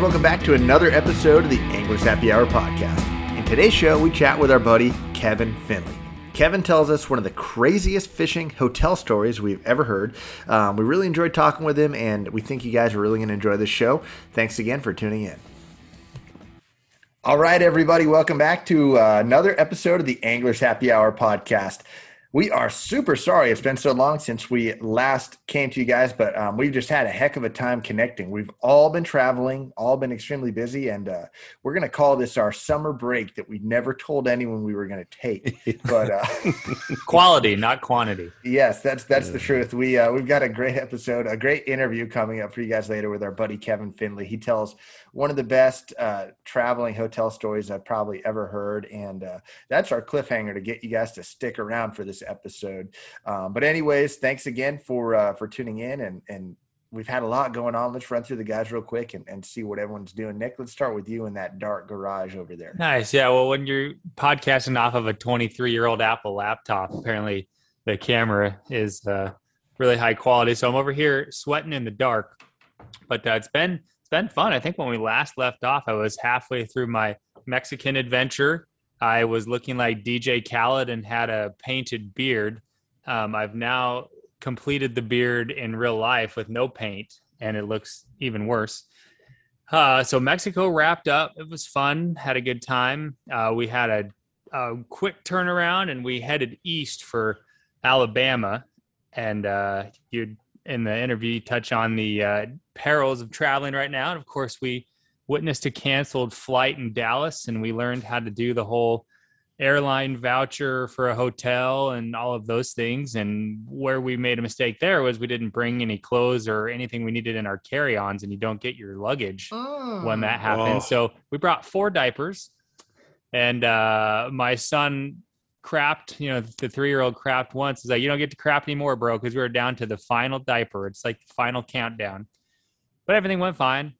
welcome back to another episode of the Anglers Happy Hour podcast. In today's show, we chat with our buddy Kevin Finley. Kevin tells us one of the craziest fishing hotel stories we've ever heard. Um, we really enjoyed talking with him, and we think you guys are really going to enjoy this show. Thanks again for tuning in. All right, everybody, welcome back to uh, another episode of the Anglers Happy Hour podcast. We are super sorry it's been so long since we last came to you guys, but um, we've just had a heck of a time connecting. We've all been traveling, all been extremely busy, and uh, we're going to call this our summer break that we never told anyone we were going to take. But uh, quality, not quantity. Yes, that's that's the truth. We uh, we've got a great episode, a great interview coming up for you guys later with our buddy Kevin Finley. He tells one of the best uh, traveling hotel stories I've probably ever heard, and uh, that's our cliffhanger to get you guys to stick around for this episode. Um, but anyways, thanks again for uh, for tuning in, and and we've had a lot going on. Let's run through the guys real quick and, and see what everyone's doing. Nick, let's start with you in that dark garage over there. Nice, yeah. Well, when you're podcasting off of a 23 year old Apple laptop, apparently the camera is uh, really high quality. So I'm over here sweating in the dark, but uh, it's been it's been fun. I think when we last left off, I was halfway through my Mexican adventure. I was looking like DJ Khaled and had a painted beard. Um, I've now completed the beard in real life with no paint, and it looks even worse. Uh, so Mexico wrapped up. It was fun. Had a good time. Uh, we had a, a, quick turnaround, and we headed east for Alabama. And uh, you in the interview touch on the uh, perils of traveling right now. And of course, we witnessed a canceled flight in Dallas, and we learned how to do the whole airline voucher for a hotel and all of those things. And where we made a mistake there was we didn't bring any clothes or anything we needed in our carry ons, and you don't get your luggage oh. when that happens. Oh. So we brought four diapers. And uh, my son crapped, you know, the three year old crapped once. Is like, you don't get to crap anymore, bro, because we were down to the final diaper. It's like the final countdown. But everything went fine.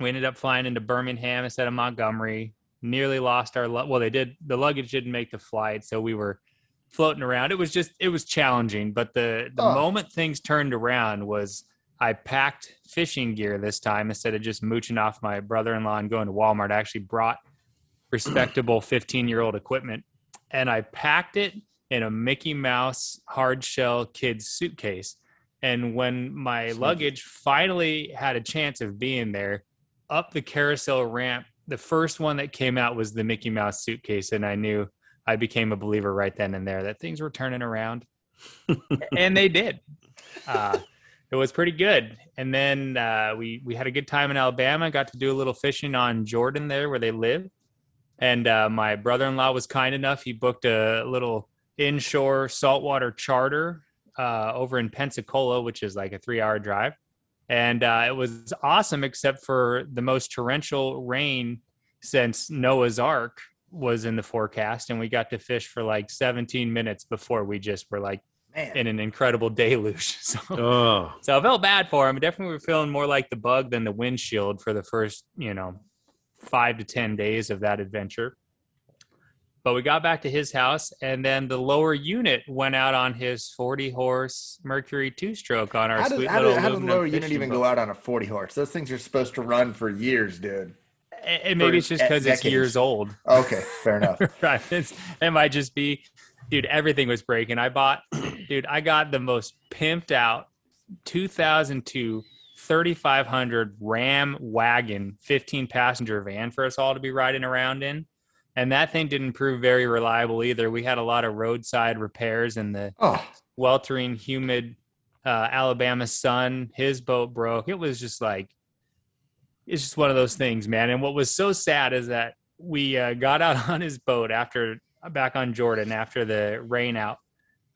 We ended up flying into Birmingham instead of Montgomery. Nearly lost our well, they did the luggage didn't make the flight, so we were floating around. It was just it was challenging. But the the oh. moment things turned around was I packed fishing gear this time instead of just mooching off my brother in law and going to Walmart. I actually brought respectable 15 year old equipment and I packed it in a Mickey Mouse hard shell kids suitcase. And when my luggage finally had a chance of being there, up the carousel ramp, the first one that came out was the Mickey Mouse suitcase. And I knew I became a believer right then and there that things were turning around. and they did. Uh, it was pretty good. And then uh, we we had a good time in Alabama. Got to do a little fishing on Jordan there where they live. And uh, my brother in law was kind enough. He booked a little inshore saltwater charter uh, over in Pensacola, which is like a three hour drive. And uh, it was awesome, except for the most torrential rain since Noah's Ark was in the forecast. And we got to fish for like 17 minutes before we just were like, Man. in an incredible deluge. So, oh. so I felt bad for him. Definitely we were feeling more like the bug than the windshield for the first, you know, five to 10 days of that adventure. But we got back to his house, and then the lower unit went out on his 40 horse Mercury two stroke on our how sweet little. how does the lower unit even boat. go out on a 40 horse? Those things are supposed to run for years, dude. And maybe it's just because it's years old. Okay, fair enough. right. It's, it might just be, dude, everything was breaking. I bought, dude, I got the most pimped out 2002 3500 Ram wagon, 15 passenger van for us all to be riding around in. And that thing didn't prove very reliable either. We had a lot of roadside repairs in the oh. weltering, humid uh, Alabama sun. His boat broke. It was just like, it's just one of those things, man. And what was so sad is that we uh, got out on his boat after back on Jordan after the rain out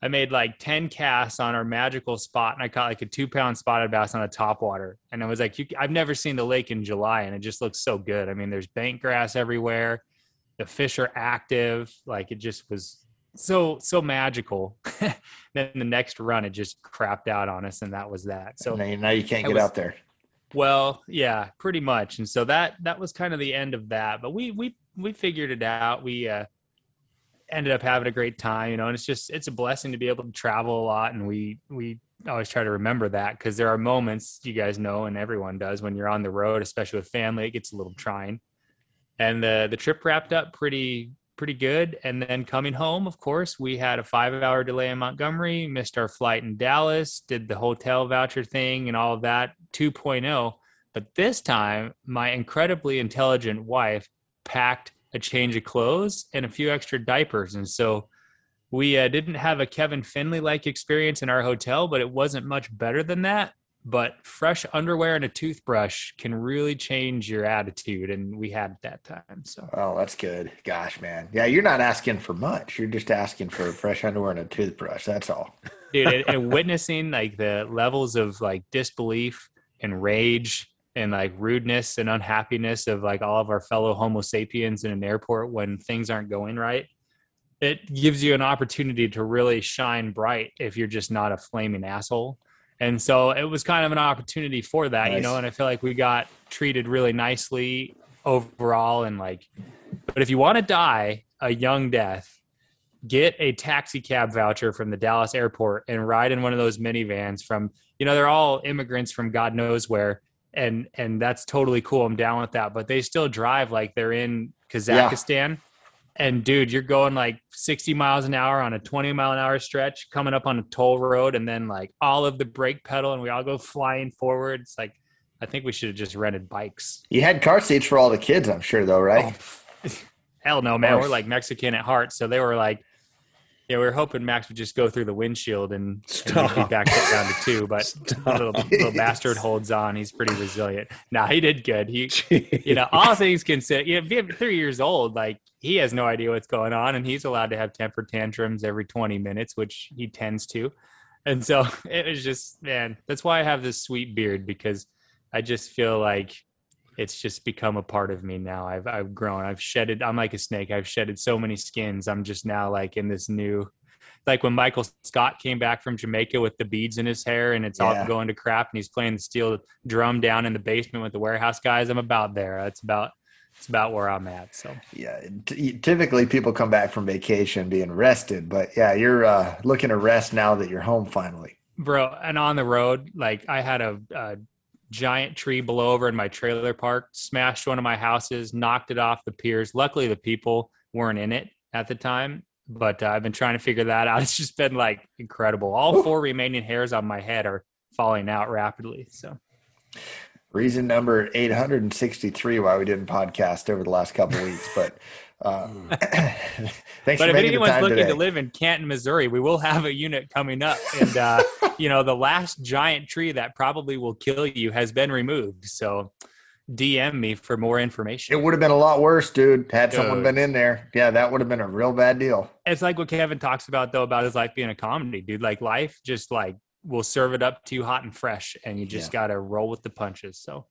I made like 10 casts on our magical spot and I caught like a two pound spotted bass on a top water. And I was like, you, I've never seen the lake in July and it just looks so good. I mean, there's bank grass everywhere. The fish are active. Like it just was so, so magical. then the next run, it just crapped out on us. And that was that. So now, now you can't get was, out there. Well, yeah, pretty much. And so that, that was kind of the end of that, but we, we, we figured it out. We, uh, ended up having a great time, you know, and it's just it's a blessing to be able to travel a lot and we we always try to remember that because there are moments you guys know and everyone does when you're on the road, especially with family, it gets a little trying. And the the trip wrapped up pretty pretty good. And then coming home, of course, we had a five hour delay in Montgomery, missed our flight in Dallas, did the hotel voucher thing and all of that 2.0. But this time, my incredibly intelligent wife packed a change of clothes and a few extra diapers. And so we uh, didn't have a Kevin Finley like experience in our hotel, but it wasn't much better than that. But fresh underwear and a toothbrush can really change your attitude, and we had that time. So, oh, that's good. Gosh, man, yeah, you're not asking for much. You're just asking for fresh underwear and a toothbrush. That's all, dude. and, and witnessing like the levels of like disbelief and rage and like rudeness and unhappiness of like all of our fellow Homo sapiens in an airport when things aren't going right it gives you an opportunity to really shine bright if you're just not a flaming asshole. And so it was kind of an opportunity for that, nice. you know, and I feel like we got treated really nicely overall and like but if you want to die a young death, get a taxi cab voucher from the Dallas airport and ride in one of those minivans from you know, they're all immigrants from God knows where and and that's totally cool. I'm down with that, but they still drive like they're in Kazakhstan. Yeah and dude, you're going like 60 miles an hour on a 20 mile an hour stretch, coming up on a toll road, and then like all of the brake pedal, and we all go flying forward. It's like, I think we should have just rented bikes. You had car seats for all the kids, I'm sure, though, right? Oh, hell no, man. We're like Mexican at heart, so they were like yeah, we were hoping Max would just go through the windshield and, and be back down to two, but little, little, bastard holds on. He's pretty resilient. Nah, he did good. He, Jeez. you know, all things considered, you know, three years old, like he has no idea what's going on, and he's allowed to have temper tantrums every twenty minutes, which he tends to. And so it was just, man, that's why I have this sweet beard because I just feel like it's just become a part of me now. I've I've grown. I've shedded. I'm like a snake. I've shedded so many skins. I'm just now like in this new like when Michael Scott came back from Jamaica with the beads in his hair and it's yeah. all going to crap and he's playing the steel drum down in the basement with the warehouse guys. I'm about there. That's about it's about where I'm at. So yeah, t- typically people come back from vacation being rested, but yeah, you're uh, looking to rest now that you're home finally, bro. And on the road, like I had a, a giant tree blow over in my trailer park, smashed one of my houses, knocked it off the piers. Luckily, the people weren't in it at the time, but uh, I've been trying to figure that out. It's just been like incredible. All four remaining hairs on my head are falling out rapidly. So, reason number 863 why we didn't podcast over the last couple weeks, but um, thanks but if anyone's looking today. to live in Canton, Missouri, we will have a unit coming up. And, uh, you know, the last giant tree that probably will kill you has been removed. So DM me for more information. It would have been a lot worse, dude, had dude. someone been in there. Yeah, that would have been a real bad deal. It's like what Kevin talks about, though, about his life being a comedy, dude. Like, life just like will serve it up to you hot and fresh, and you just yeah. got to roll with the punches. So,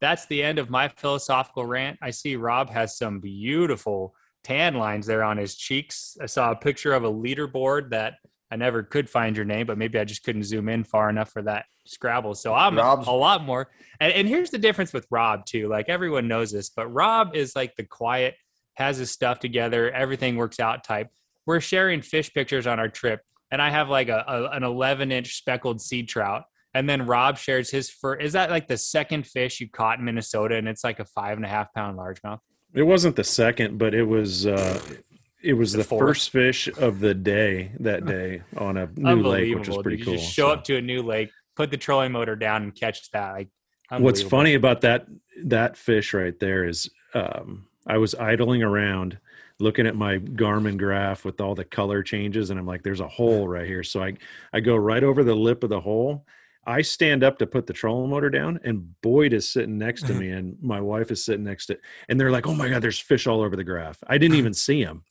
that's the end of my philosophical rant. I see Rob has some beautiful tan lines there on his cheeks. I saw a picture of a leaderboard that I never could find your name, but maybe I just couldn't zoom in far enough for that Scrabble. So I'm Rob's- a lot more. And, and here's the difference with Rob too. Like everyone knows this, but Rob is like the quiet, has his stuff together, everything works out type. We're sharing fish pictures on our trip, and I have like a, a an 11 inch speckled sea trout and then Rob shares his first. Is that like the second fish you caught in Minnesota? And it's like a five and a half pound largemouth. It wasn't the second, but it was. uh it was the, first fish of the day that day on a new lake, which was pretty you cool. Just show so. up to a new lake, put the trolling motor down, and catch that. Like, what's funny about that that fish right there is, um, I was idling around looking at my Garmin graph with all the color changes, and I'm like, "There's a hole right here." So I I go right over the lip of the hole, I stand up to put the trolling motor down, and Boyd is sitting next to me, and my wife is sitting next to, and they're like, "Oh my god, there's fish all over the graph." I didn't even see them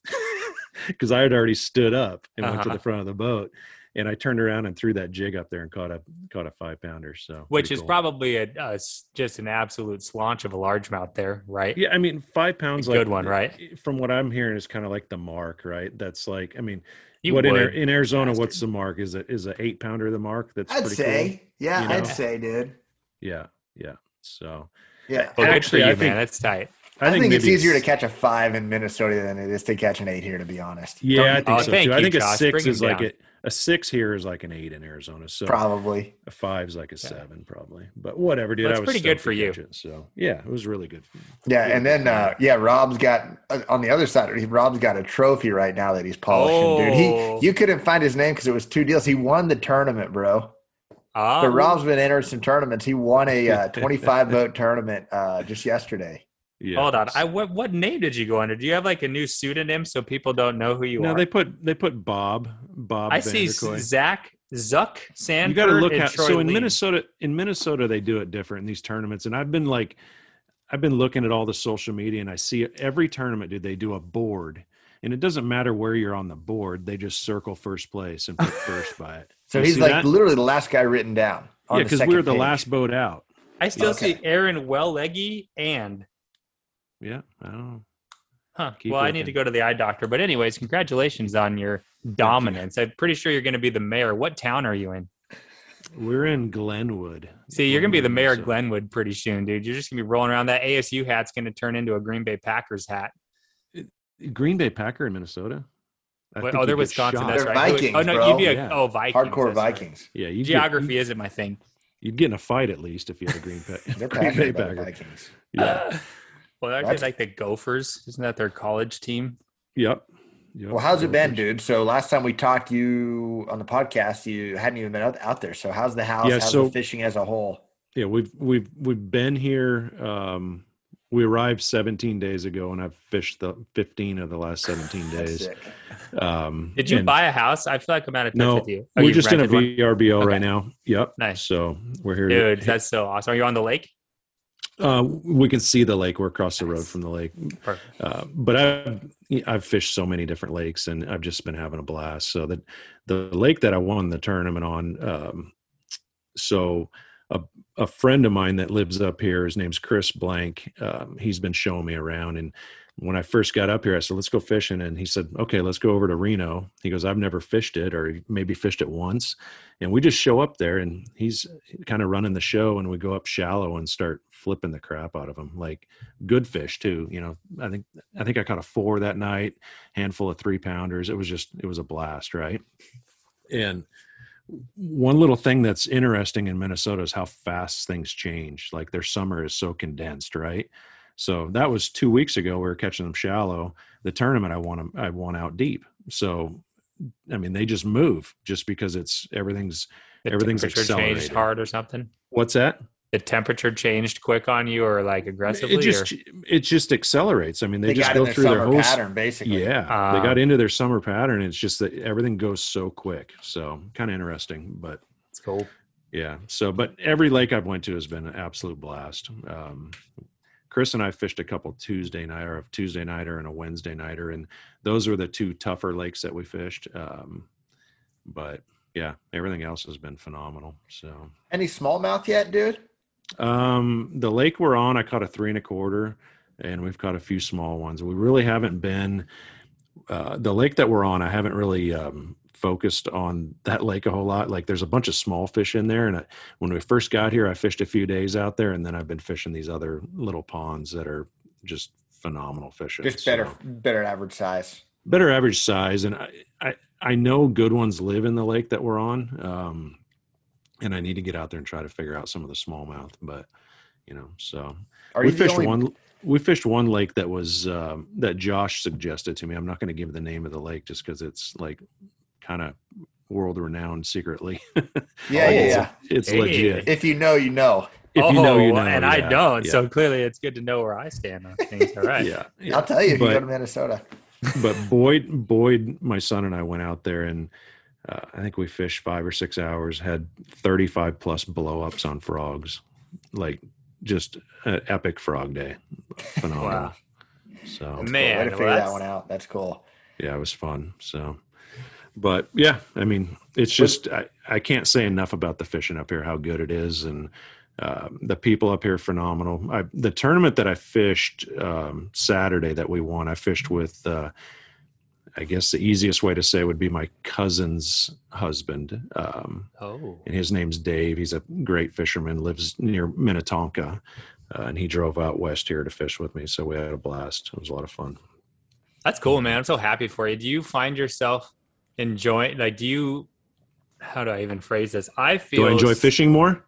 because I had already stood up and uh-huh. went to the uh-huh. front of the boat, and I turned around and threw that jig up there and caught a caught a five pounder. So, which is cool. probably a, a, just an absolute slaunch of a largemouth there, right? Yeah, I mean, five pounds, a like, good one, right? From what I'm hearing, is kind of like the mark, right? That's like, I mean you what in, in, Arizona? Bastard. What's the mark? Is it is a eight pounder the mark? That's I'd say, cool, yeah, you know? I'd say, dude. Yeah, yeah. So yeah, well, actually, you, I think, man, that's tight. I, I think, think it's easier it's, to catch a five in Minnesota than it is to catch an eight here. To be honest, yeah, Don't I think oh, so too. You, I think Josh. a six Bring is like it. A six here is like an eight in Arizona. So Probably. a five is like a Yeah. seven, probably. But whatever, dude. Well, I it's was pretty good for you. catch it, so yeah, it was really good. Yeah, and then uh, yeah, Rob's got uh, on the other side. Rob's got a trophy right now that he's polishing, dude. Oh. He you couldn't find his name because it was two deals. He won the tournament, bro. Ah, So Rob's been entered some tournaments. He won a uh, 25 vote tournament uh, just yesterday. Yeah. hold on. I what what name did you go under? Do you have like a new pseudonym so people don't know who you no, are? No, they put they put Bob Bob. I see Zach Zuck Sanford. you got to look at Troy so in Lee. minnesota in minnesota they do it different in these tournaments and i've been like i've been looking at all the social media and i see every tournament dude they do a board and it doesn't matter where you're on the board they just circle first place and put first by it So You he's like that? literally the last guy written down. on yeah because we second were the page. last boat out I still Okay. see Aaron Welleggy and yeah i don't know huh. Keep well, I need to go to the eye doctor. But anyways, congratulations on your dominance. I'm pretty sure you're going to be the mayor. What town are you in? we're in glenwood See, you're going to be the mayor of Glenwood pretty soon, dude. You're just going to be rolling around. That ASU hat's going to turn into a Green Bay Packers hat. green bay packer in minnesota I Wait, oh, they're Wisconsin. shot. That's They're right. Vikings, oh no, bro. you'd be a Yeah. oh Vikings. hardcore that's right. Vikings. yeah Geography get, isn't my thing. you'd get in a fight at least if you had a green, pa- They're green bay passionate packer Vikings. yeah well, aren't That's- they like the Gophers? Isn't that their college team? yep Yep. Well, how's it been, dude? So last time we talked, you on the podcast, you hadn't even been out, out there. So how's the house? Yeah, how's so- the fishing as a whole? Yeah, we've we've we've been here. Um, we arrived 17 days ago, and I've fished the 15 of the last 17 days. Um, Did you buy a house? I feel like I'm out of touch No, with you. Oh, we're you just in a rented one? VRBO Okay. right now. Yep. Nice. So we're here. to- Dude, that's so awesome. Are you on the lake? Uh, we can see the lake. We're across the road from the lake. Uh, but I've I've fished so many different lakes, and I've just been having a blast. So that the lake that I won the tournament on, um, so a a friend of mine that lives up here, his name's Chris Blank. Um, he's been showing me around, and when I first got up here, I said, "Let's go fishing," and he said, "Okay, let's go over to Reno." He goes, "I've never fished it, or maybe fished it once," and we just show up there, and he's kind of running the show, and we go up shallow and start flipping the crap out of him, like good fish too. You know, I think I think I caught a four that night, handful of three pounders. It was just it was a blast, right? And one little thing that's interesting in Minnesota is how fast things change. Like their summer is so condensed, right? So that was two weeks ago. We were catching them shallow. The tournament I won them, I won out deep. So, I mean, they just move just because it's everything's The Everything's temperature changed hard or something. what's that? The temperature changed quick on you, or like aggressively. It just or? it just accelerates. I mean, they, They, just got in go their through their whole pattern, basically. Yeah, Ah. they got into their summer pattern. It's just that everything goes so quick. So kind of interesting, but It's cool. yeah. So, but every lake I've went to has been an absolute blast. Um, Chris and I fished a couple Tuesday night or a Tuesday nighter and a Wednesday nighter, and those were the two tougher lakes that we fished. Um, but yeah, everything else has been phenomenal. So Any smallmouth yet, dude? um, the lake we're on, I caught a three and a quarter, and we've caught a few small ones. We really haven't been uh, the lake that we're on. I haven't really um, focused on that lake a whole lot. Like, there's a bunch of small fish in there, and I, when we first got here, I fished a few days out there, and then I've been fishing these other little ponds that are just phenomenal fishing. Just better, So- better average size. better average size and I, I i know good ones live in the lake that we're on um and i need to get out there and try to figure out some of the smallmouth but you know so Are we fished only- one we fished one lake that was um that josh suggested to me i'm not going to give the name of the lake just because it's like kind of world renowned secretly Yeah, Like, yeah, it's, yeah. it's Hey. legit If you know, you know. if you know you Oh, know and I don't. yeah, So clearly, it's good to know where I stand on things. All right. yeah, yeah. I'll tell you if you go to Minnesota. but Boyd, Boyd, my son and I went out there and uh, I think we fished five or six hours, had 35 plus blow ups on frogs, like just an epic frog day. Phenomenal. Wow. So, Way Man, to well, figure that one out. That's cool. yeah, it was fun. So, but yeah, I mean, it's just, I, I can't say enough about the fishing up here, how good it is. And, uh, the people up here phenomenal. I, the tournament that I fished um, Saturday that we won, I fished with, uh, I guess the easiest way to say would be my cousin's husband. Um, Oh, and his name's Dave. He's a great fisherman, lives near Minnetonka. Uh, and he drove out west here to fish with me. So we had a blast. It was a lot of fun. that's cool, man. I'm so happy for you. Do you find yourself enjoy like do you how do I even phrase this? I feel Do I enjoy fishing more?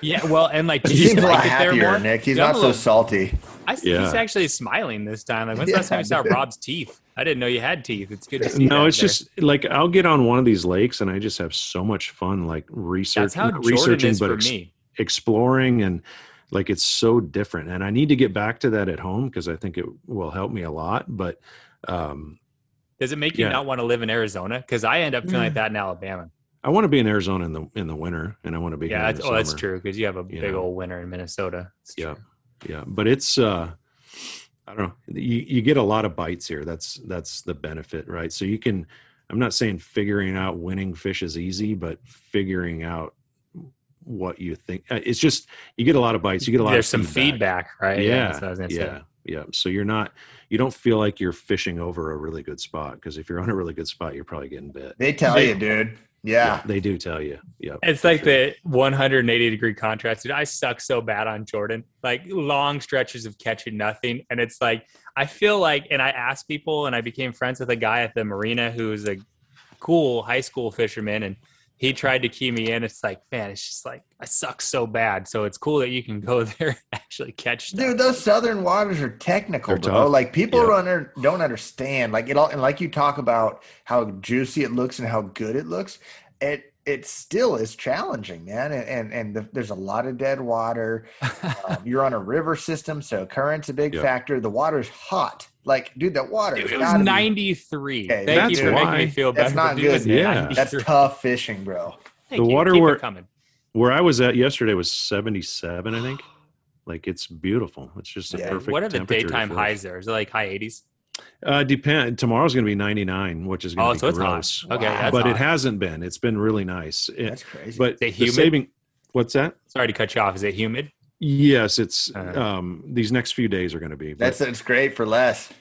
Yeah, well, and like do He you seems a lot like there happier, more? Nick. He's not so little- salty. I, He's Yeah. actually smiling this time. Like when's the last time you saw. Rob's teeth? I didn't know you had teeth. It's good to see. No, that it's there. just like I'll get on one of these lakes and I just have so much fun, like research, that's how researching, but for ex- me. exploring and like it's so different. And I need to get back to that at home because I think it will help me a lot. But um, Does it make you Yeah. not want to live in Arizona? Because I end up feeling like that in Alabama. I want to be in Arizona in the in the winter, and I want to be Yeah, here in that's, oh, that's true. Because you have a You big know. old winter in Minnesota. It's Yeah, true. yeah, but it's uh, I don't know. You you get a lot of bites here. That's that's the benefit, right? So you can. I'm not saying figuring out winning fish is easy, but figuring out what you think uh, it's just you get a lot of bites. You get a lot There's of some feedback, right? Yeah, that's what I was gonna yeah, say. yeah. So you're not you don't feel like you're fishing over a really good spot because if you're on a really good spot, you're probably getting bit. They tell They- you, dude. Yeah. they do tell you. Yeah, It's like the 180 degree contrast. Dude, I suck so bad on Jordan. Like long stretches of catching nothing. And it's like, I feel like, and I asked people, and I became friends with a guy at the marina who's a cool high school fisherman. And he tried to key me in. It's like, man, it's just like, I suck so bad. So it's cool that you can go there and actually catch stuff. Dude, those southern waters are technical, They're bro. tough. Like people Yeah. don't, under, don't understand. Like it all, and like you talk about how juicy it looks and how good it looks. It it still is challenging, man. And and, and the, there's a lot of dead water. Um, you're on a river system, so current's a big Yeah. factor. The water's hot. Like, dude, that water. Dude, it was gotta be- 93. Okay, Thank you that's for making why- me feel that's not Dude, good. Yeah. That's tough fishing, bro. Thank The you. water Keep it were- coming. where I was at yesterday was 77, I think. Like it's beautiful. It's just a Yeah. perfect. What are the daytime fish. highs there? Is it like high 80s? Uh, depend. Tomorrow's going to be 99, which is going to Oh, be so it's gross. Okay, Wow. that's but hot. it hasn't been. It's been really nice. It- That's crazy. but Is it the saving. What's that? Sorry to cut you off. Is it humid? Yes, it's Uh. um these next few days are going to be. But, that's it's great for less.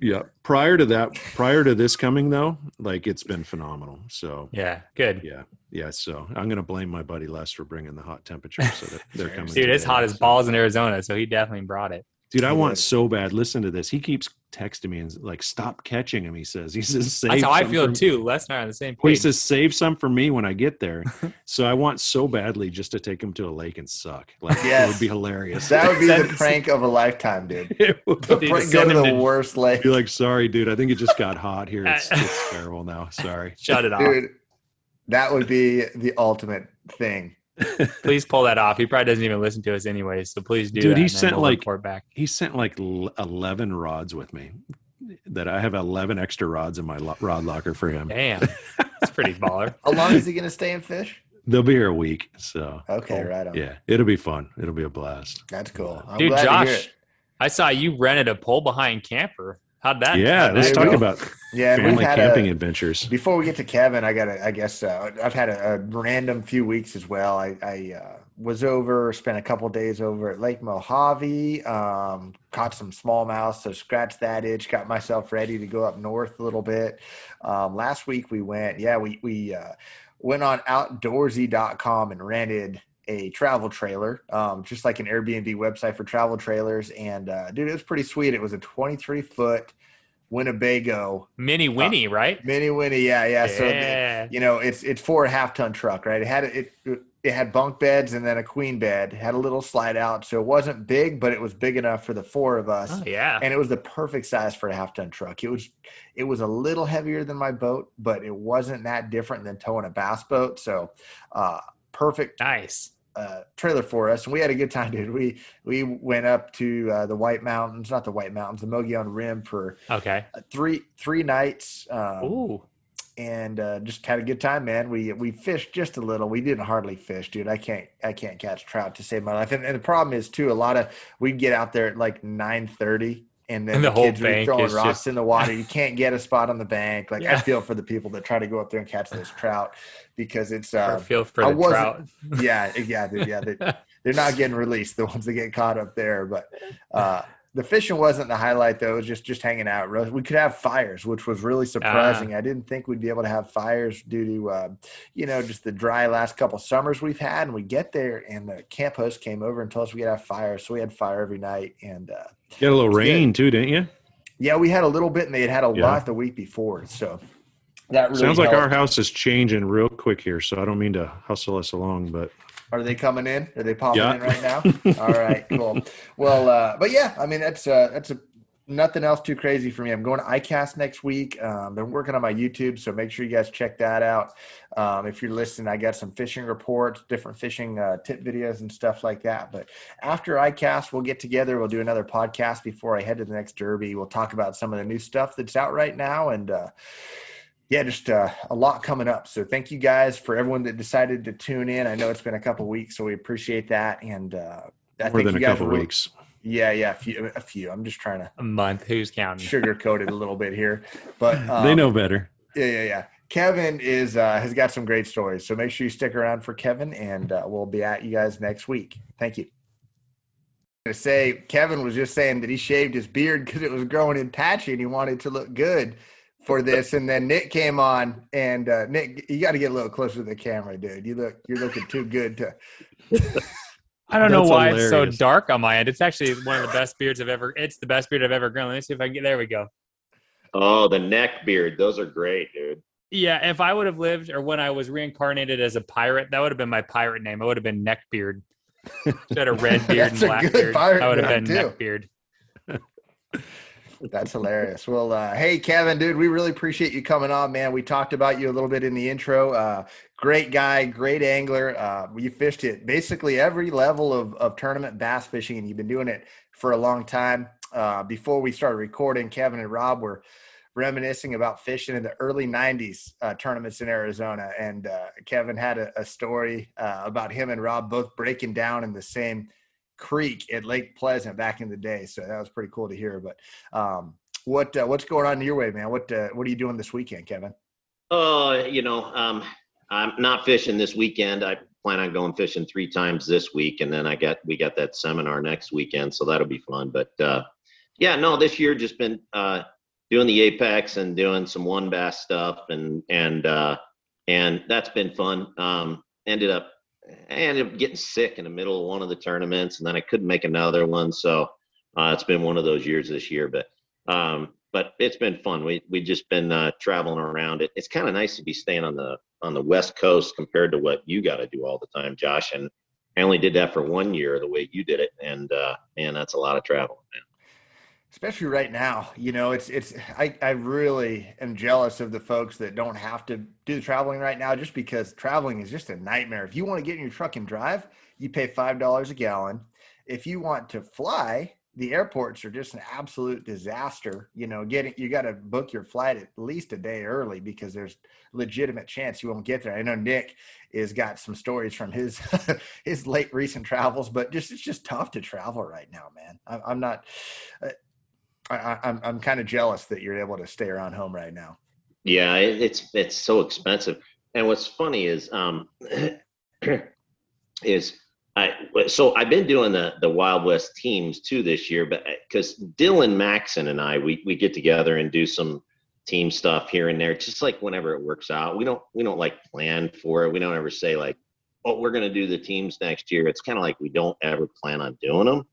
yeah. Prior to that, prior to this coming though, like it's been phenomenal. So Yeah, good. yeah, yeah. So I'm going to blame my buddy Les for bringing the hot temperature. So that they're coming. Dude, it's today, hot as balls in Arizona, so he definitely brought it. Dude, I want so bad. Listen to this. He keeps texting me and like, stop catching him. He says, he says, save That's how I some feel for- too. Les and I are on the same He says, save some for me when I get there. so I want so badly just to take him to a lake and suck. Like it would be hilarious. That would be the prank of a lifetime, dude. it would The prank, go to the to- worst lake. be like, sorry, dude. I think it just got hot here. It's, it's terrible now. Sorry. Shut it off. Dude, that would be the ultimate thing. Please pull that off. He probably doesn't even listen to us anyway, so please do Dude, that. he sent, we'll like- back. He sent like 11 rods with me. That I have 11 extra rods in my lo- rod locker for him. Damn, it's pretty baller. How long is he going to stay and fish? They'll be here a week. So Okay, oh, right on. yeah, it'll be fun. It'll be a blast. That's cool. I'm Dude, glad to hear Josh, it. I saw you rented a pole behind camper. How'd that? yeah, how'd let's that talk go? go. about Yeah, family had camping a, adventures. before we get to Kevin, I got to, I guess, uh, I've had a, a random few weeks as well. I, I uh, was over, spent a couple days over at Lake Mojave, um, caught some smallmouth, so scratched that itch, got myself ready to go up north a little bit. Um, last week we went, yeah, we, we uh, went on outdoorsy.com and rented a travel trailer, um, just like an Airbnb website for travel trailers. And uh, dude, it was pretty sweet. It was a 23 foot Winnebago Mini Winnie, right? mini Winnie. Yeah, yeah. So yeah. you know, it's it's four and a half ton truck, right? It had it it had bunk beds and then a queen bed. It had a little slide out, so it wasn't big, but it was big enough for the four of us. oh yeah. And it was the perfect size for a half ton truck. It was it was a little heavier than my boat, but it wasn't that different than towing a bass boat. So uh perfect nice. Uh, trailer for us, and we had a good time, dude. We we went up to uh, the White Mountains, not the White Mountains, the Mogollon Rim for Okay. uh, three three nights, um, Ooh. and uh, just had a good time, man. We we fished just a little. We didn't hardly fish, dude. I can't I can't catch trout to save my life. And, and the problem is too, a lot of we'd get out there at like nine thirty. And then And the, the whole kids were bank throwing rocks just- in the water. You can't get a spot on the bank. Like I feel for the people that try to go up there and catch those trout because it's uh, feel for I the trout. yeah, yeah, yeah. They, they're not getting released. The ones that get caught up there, but uh, the fishing wasn't the highlight though. It was just just hanging out. We could have fires, which was really Ah. surprising. I didn't think we'd be able to have fires due to uh, you know just the dry last couple summers we've had. And we get there, and the camp host came over and told us we could have fire. So we had fire every night, and uh, You had a little It's good. rain too, didn't you? yeah, we had a little bit, and they had had a Yeah. lot the week before. So that really Sounds like our house is changing real quick here, so I don't mean to hustle us along, but Are they coming in? Are they popping Yeah. in right now? All right, cool. Well, uh, but yeah, I mean that's uh, that's a nothing else too crazy for me. I'm going to ICAST next week. Um, been working on my YouTube, so make sure you guys check that out. Um, if you're listening, I got some fishing reports, different fishing uh, tip videos, and stuff like that. But after ICAST, we'll get together. We'll do another podcast before I head to the next Derby. We'll talk about some of the new stuff that's out right now, and uh, yeah, just uh, a lot coming up. So thank you guys for everyone that decided to tune in. I know it's been a couple weeks, so we appreciate that. And uh, I more think than you a guys couple will- weeks. Yeah, yeah, a few, a few. I'm just trying to A month. Who's counting? sugarcoat it a little bit here, but um, they know better. Yeah, yeah, yeah. Kevin is uh, has got some great stories, so make sure you stick around for Kevin, and uh, we'll be at you guys next week. Thank you. To say, Kevin was just saying that he shaved his beard because it was growing in patchy, and he wanted to look good for this. And then Nick came on, and uh, Nick, you got to get a little closer to the camera, dude. You look, you're looking too good to. I don't know That's why it's so dark on my end. It's actually one of the best beards I've ever. It's the best beard I've ever grown. Let me see if I can get. There we go. Oh, the neck beard. Those are great, dude. Yeah, if I would have lived, or when I was reincarnated as a pirate, that would have been my pirate name. I would have been Neckbeard. Instead of red beard and black beard, I would have been too. Neckbeard. That's hilarious. Well, uh, hey, Kevin, dude, we really appreciate you coming on, man. We talked about you a little bit in the intro. Uh, great guy, great angler. Uh, you fished it basically every level of, of tournament bass fishing, and you've been doing it for a long time. Uh, before we started recording, Kevin and Rob were reminiscing about fishing in the early 90s uh, tournaments in Arizona. And uh, Kevin had a, a story uh, about him and Rob both breaking down in the same creek at Lake Pleasant back in the day. So that was pretty cool to hear. But um, what uh, what's going on your way, man? What uh, what are you doing this weekend, Kevin? Oh, you know, um, I'm not fishing this weekend. I plan on going fishing three times this week, and then I got we got that seminar next weekend, so that'll be fun. But uh, yeah, no, this year just been uh, doing the apex and doing some one bass stuff, and and uh, and that's been fun. Um, ended up I ended up getting sick in the middle of one of the tournaments, and then I couldn't make another one. So uh, it's been one of those years this year, but um, but it's been fun. We we just been uh, traveling around. It, it's kind of nice to be staying on the on the West Coast compared to what you got to do all the time, Josh. And I only did that for one year, the way you did it, and uh, man, that's a lot of travel, man. Especially right now, you know, it's it's I, I really am jealous of the folks that don't have to do the traveling right now just because traveling is just a nightmare. If you want to get in your truck and drive, you pay five dollars a gallon. If you want to fly, the airports are just an absolute disaster. You know, getting you got to book your flight at least a day early because there's legitimate chance you won't get there. I know Nick has got some stories from his his late recent travels, but just it's just tough to travel right now, man. I, I'm not. Uh, I, I'm I'm kind of jealous that you're able to stay around home right now. Yeah, it, it's it's so expensive. And what's funny is um is I so I've been doing the the Wild West teams too this year, but because Dylan Maxon and I we we get together and do some team stuff here and there, just like whenever it works out. We don't we don't like plan for it. We don't ever say like, oh, we're gonna do the teams next year. It's kind of like we don't ever plan on doing them.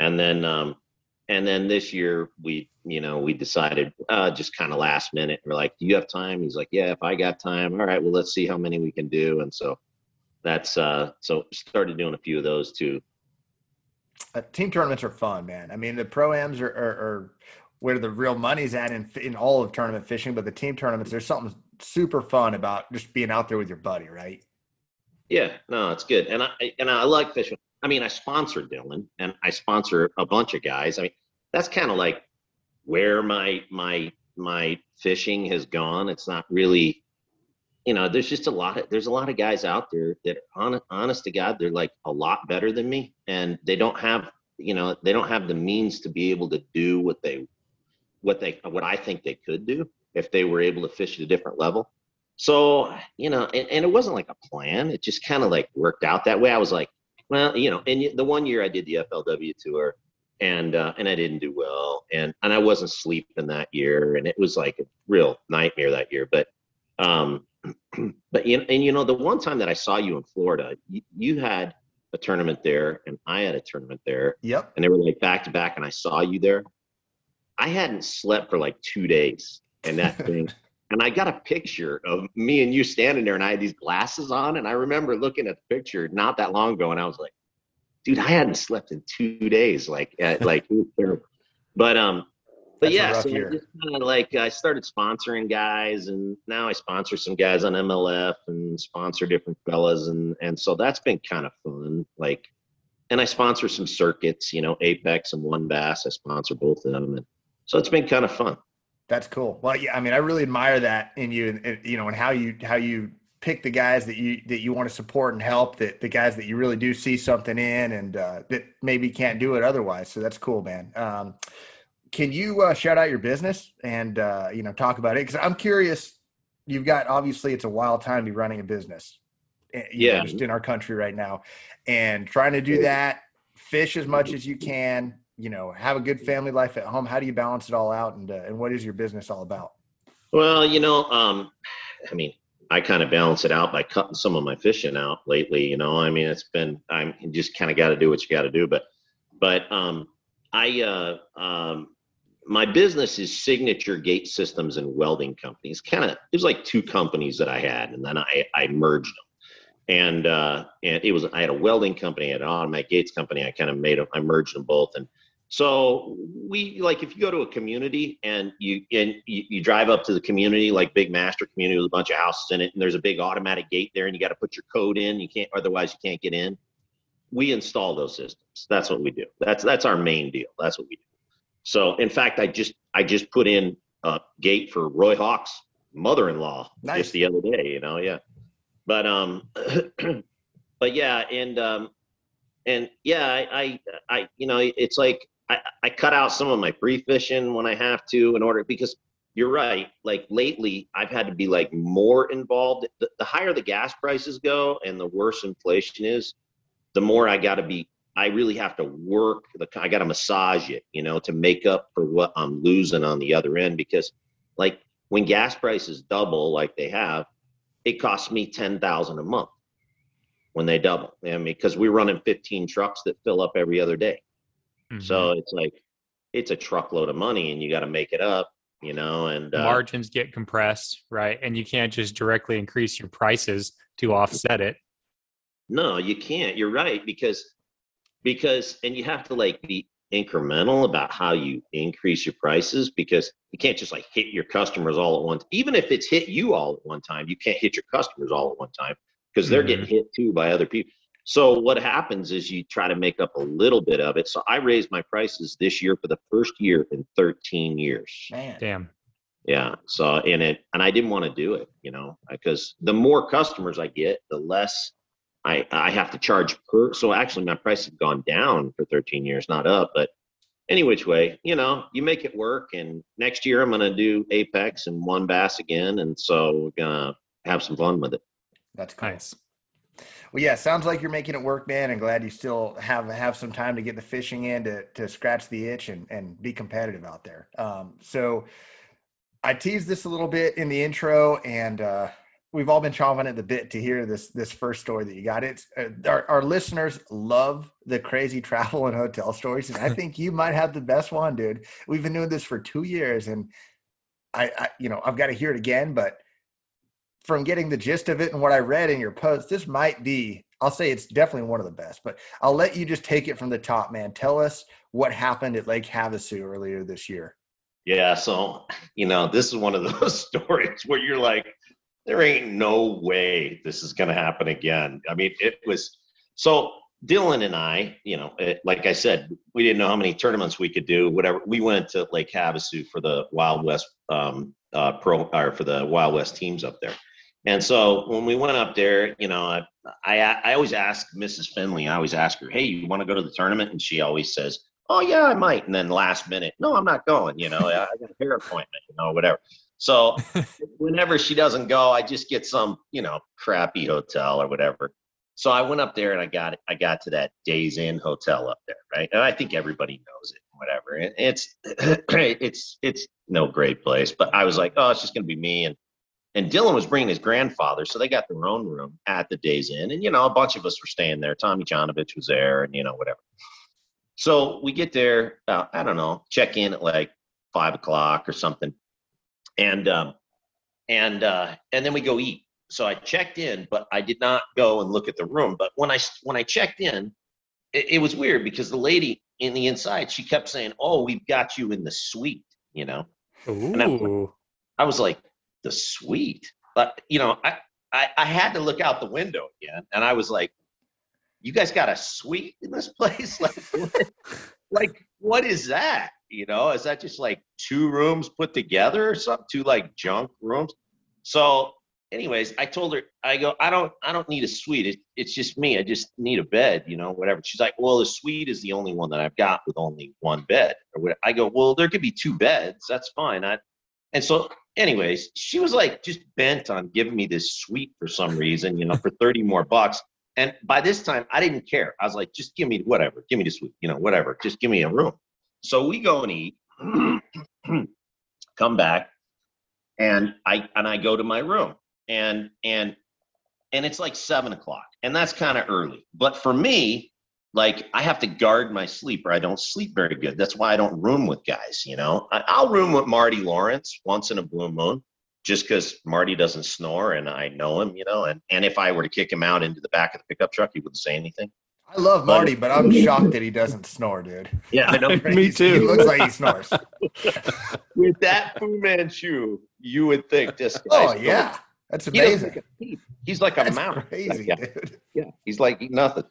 And then um and then this year we you know we decided uh just kind of last minute we're like do you have time? He's like yeah if i got time all right well let's see how many we can do. And so that's uh so started doing a few of those too. Uh, team tournaments are fun, man. I mean, the proams are, are, are where the real money's at in in all of tournament fishing, but the team tournaments, there's something super fun about just being out there with your buddy, right? yeah no it's good. And i and i like fishing i mean i sponsor dylan and i sponsor a bunch of guys. I mean that's kind of like where my my my fishing has gone. It's not really you know there's just a lot of there's a lot of guys out there that on, honest to god they're like a lot better than me and they don't have you know they don't have the means to be able to do what they what they what i think they could do if they were able to fish at a different level. So you know and, and it wasn't like a plan. It just kind of like worked out that way. I was like well you know and the one year i did the flw tour and uh, and i didn't do well and and i wasn't sleeping that year and it was like a real nightmare that year but um but you and you know the one time that i saw you in florida you, you had a tournament there and i had a tournament there Yep. and they were like back to back and i saw you there i hadn't slept for like two days and that thing and I got a picture of me and you standing there, and I had these glasses on, and I remember looking at the picture not that long ago, and I was like, dude, I hadn't slept in two days, like at, like it was terrible. But um, but That's yeah, so year. I just kind of like I started sponsoring guys, and now I sponsor some guys on MLF and sponsor different fellas, and and so that's been kind of fun. Like, and I sponsor some circuits, you know, Apex and One Bass. I sponsor both of them, and so it's been kind of fun. That's cool. Well, yeah, I mean, I really admire that in you, and, and, you know, and how you how you pick the guys that you that you want to support and help. That the guys that you really do see something in, and uh, that maybe can't do it otherwise. So that's cool, man. Um, can you uh, shout out your business and uh, you know talk about it? Because I'm curious. You've got obviously it's a wild time to be running a business. eh, you know, Yeah. just in our country right now, and trying to do that, fish as much as you can. You know, have a good family life at home. How do you balance it all out? And uh, and what is your business all about? Well, you know, um, I mean, I kind of balance it out by cutting some of my fishing out lately. You know, I mean, it's been I'm just kind of got to do what you got to do. But, but um, I uh, um, my business is Signature Gate Systems and Welding Companies. Kind of, it was like two companies that I had, and then I I merged them. And uh, and it was I had a welding company, I had an automatic gates company. I kind of made them, I merged them both, and so we like if you go to a community and you and you, you drive up to the community, like big master community with a bunch of houses in it, and there's a big automatic gate there, and you got to put your code in. You can't, otherwise you can't get in. We install those systems. That's what we do. That's that's our main deal. That's what we do. So in fact, I just I just put in a gate for Roy Hawk's mother-in-law Nice. just the other day. You know, yeah. But um, but yeah, and um, and yeah, I, I, I, you know, it's like I, I cut out some of my free fishing when I have to in order because you're right. Like lately, I've had to be like more involved. The, the higher the gas prices go and the worse inflation is, the more I got to be. I really have to work. The I got to massage it, you know, to make up for what I'm losing on the other end. Because, like, when gas prices double, like they have, it costs me ten thousand a month when they double. I mean, because we're running 15 trucks that fill up every other day. Mhm. So it's like it's a truckload of money, and you got to make it up, you know. And uh, margins get compressed, right? And you can't just directly increase your prices to offset it. no, you can't. You're right because because and you have to like be incremental about how you increase your prices because you can't just like hit your customers all at once. Even if it's hit you all at one time, you can't hit your customers all at one time because they're getting hit too by other people. So what happens is you try to make up a little bit of it. So I raised my prices this year for the first year in 13 years. Man, Damn. Yeah. So in it, and I didn't want to do it, you know, because the more customers I get, the less I I have to charge per. So actually, my price has gone down for 13 years, not up. But any which way, you know, you make it work. And next year, I'm going to do Apex and one bass again, and so we're gonna have some fun with it. that's cool. Nice. Well, yeah, sounds like you're making it work, man. And glad you still have have some time to get the fishing in to to scratch the itch and and be competitive out there. Um, so I teased this a little bit in the intro, and uh, we've all been chomping at the bit to hear this this first story that you got. It's uh, our, our listeners love the crazy travel and hotel stories, and I think you might have the best one, dude. We've been doing this for two years, and I, I you know I've got to hear it again, but from getting the gist of it and what I read in your post, this might be, I'll say it's definitely one of the best, but I'll let you just take it from the top, man. Tell us what happened at Lake Havasu earlier this year. Yeah. So you know, this is one of those stories where you're like, there ain't no way this is going to happen again. I mean, it was so Dylan and I, you know, it, like I said, we didn't know how many tournaments we could do, whatever. We went to Lake Havasu for the Wild West um, uh, pro or for the Wild West teams up there. And so when we went up there, you know, I, I, I always ask Mrs. Finley, I always ask her, hey, you want to go to the tournament? And she always says, oh, yeah, I might. And then last minute, no, I'm not going. You know, I, got a hair appointment, you know, whatever. So whenever she doesn't go, I just get some, you know, crappy hotel or whatever. So I went up there and I got I got to that Days Inn hotel up there, right? And I think everybody knows it, whatever. It's it's it's no great place, but I was like, oh, it's just gonna be me and and Dylan was bringing his grandfather, so they got their own room at the Days Inn, and you know, a bunch of us were staying there. Tommy Johnovich was there, and you know, whatever. So we get there, about, I don't know, check in at like five o'clock or something, and um, and uh, and then we go eat. So I checked in, but I did not go and look at the room. But when I when I checked in, it, it was weird because the lady in the inside she kept saying, "Oh, we've got you in the suite," you know. And I- Ooh. I was like, "The suite," but you know, I I, I had to look out the window again, and I was like, "You guys got a suite in this place? Like, what, like what is that? You know, is that just like two rooms put together or something? Two like junk rooms?" So, anyways, I told her, I go, "I don't, I don't need a suite. It, it's just me. I just need a bed, you know, whatever." She's like, "Well, the suite is the only one that I've got with only one bed." I go, "Well, there could be two beds. That's fine." I, and so anyways, she was like just bent on giving me this suite for some reason, you know, for 30 more bucks. And by this time, I didn't care. I was like, just give me whatever, give me the suite, you know, whatever, just give me a room. So we go and eat, come back, and I and I go to my room, and and and it's like seven o'clock, and that's kind of early. But for me, like I have to guard my sleep or I don't sleep very good. That's why I don't room with guys, you know. I, I'll room with Marty Lawrence once in a blue moon, just because Marty doesn't snore and I know him, you know. And and if I were to kick him out into the back of the pickup truck, he wouldn't say anything. I love Marty, but I'm shocked that he doesn't snore, dude. Yeah, I know. Me too. He looks like he snores. with that Fu Manchu, you would think this. Oh guy's yeah, that's He doesn't amazing. take a. He's like a That's mouse. crazy, Yeah. dude. Yeah, he's like nothing.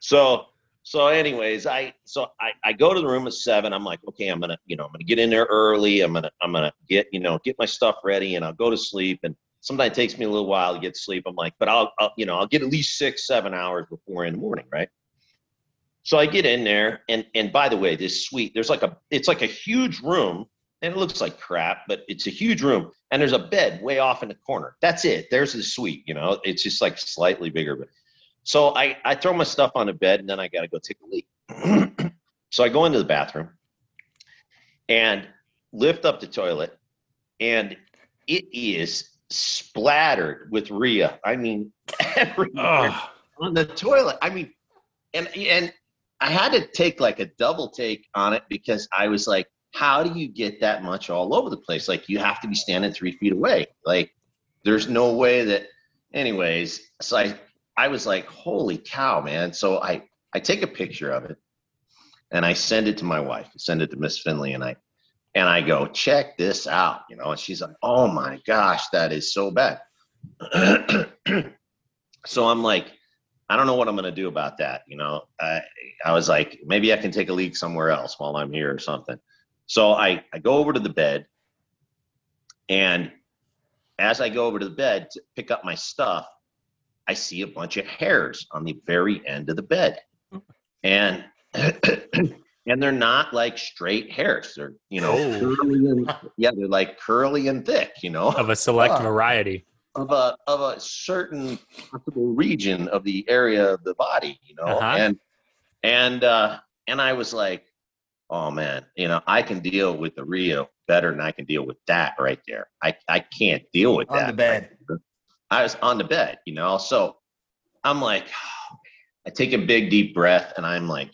So so anyways, I so I, I go to the room at seven. I'm like, okay, I'm gonna, you know, I'm gonna get in there early. I'm gonna I'm gonna get, you know, get my stuff ready and I'll go to sleep. And sometimes it takes me a little while to get to sleep. I'm like, but I'll, I'll you know, I'll get at least six, seven hours before in the morning, right? So I get in there, and and by the way, this suite, there's like a it's like a huge room, and it looks like crap, but it's a huge room, and there's a bed way off in the corner. That's it. There's the suite, you know. It's just like slightly bigger, but so I, I throw my stuff on the bed and then I got to go take a leak. so I go into the bathroom and lift up the toilet and it is splattered with Rhea. I mean, everywhere on the toilet. I mean, and and I had to take like a double take on it because I was like, how do you get that much all over the place? Like you have to be standing three feet away. Like there's no way that. Anyways, so I I was like, holy cow, man. So I I take a picture of it and I send it to my wife. I Send it to Miss Finley and I and I go, check this out, you know. And she's like, oh my gosh, that is so bad. so I'm like, I don't know what I'm gonna do about that. You know, I I was like, maybe I can take a leak somewhere else while I'm here or something. So I I go over to the bed, and as I go over to the bed to pick up my stuff, I see a bunch of hairs on the very end of the bed, and and they're not like straight hairs. They're you know Oh. curly and yeah, they're like curly and thick. You know, Of a select Ah. variety. of a of a certain possible region of the area of the body, you know, Uh-huh. and and uh, and I was like, oh man, you know, I can deal with the Rio better than I can deal with that right there. I I can't deal with On that. the bed. I was on the bed, you know, so I'm like, I take a big deep breath, and I'm like,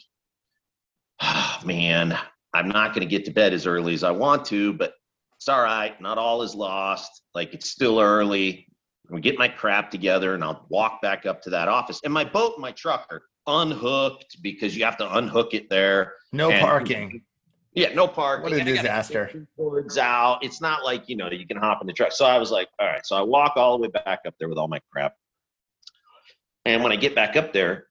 oh, man, I'm not going to get to bed as early as I want to, but it's all right. Not all is lost. Like it's still early. We get my crap together, and I'll walk back up to that office. And my boat and my truck are unhooked because you have to unhook it there. No And- parking. Yeah, no park. What a and I gotta disaster. Boards out. It's not like you know you can hop in the truck. So I was like, all right. So I walk all the way back up there with all my crap. And when I get back up there,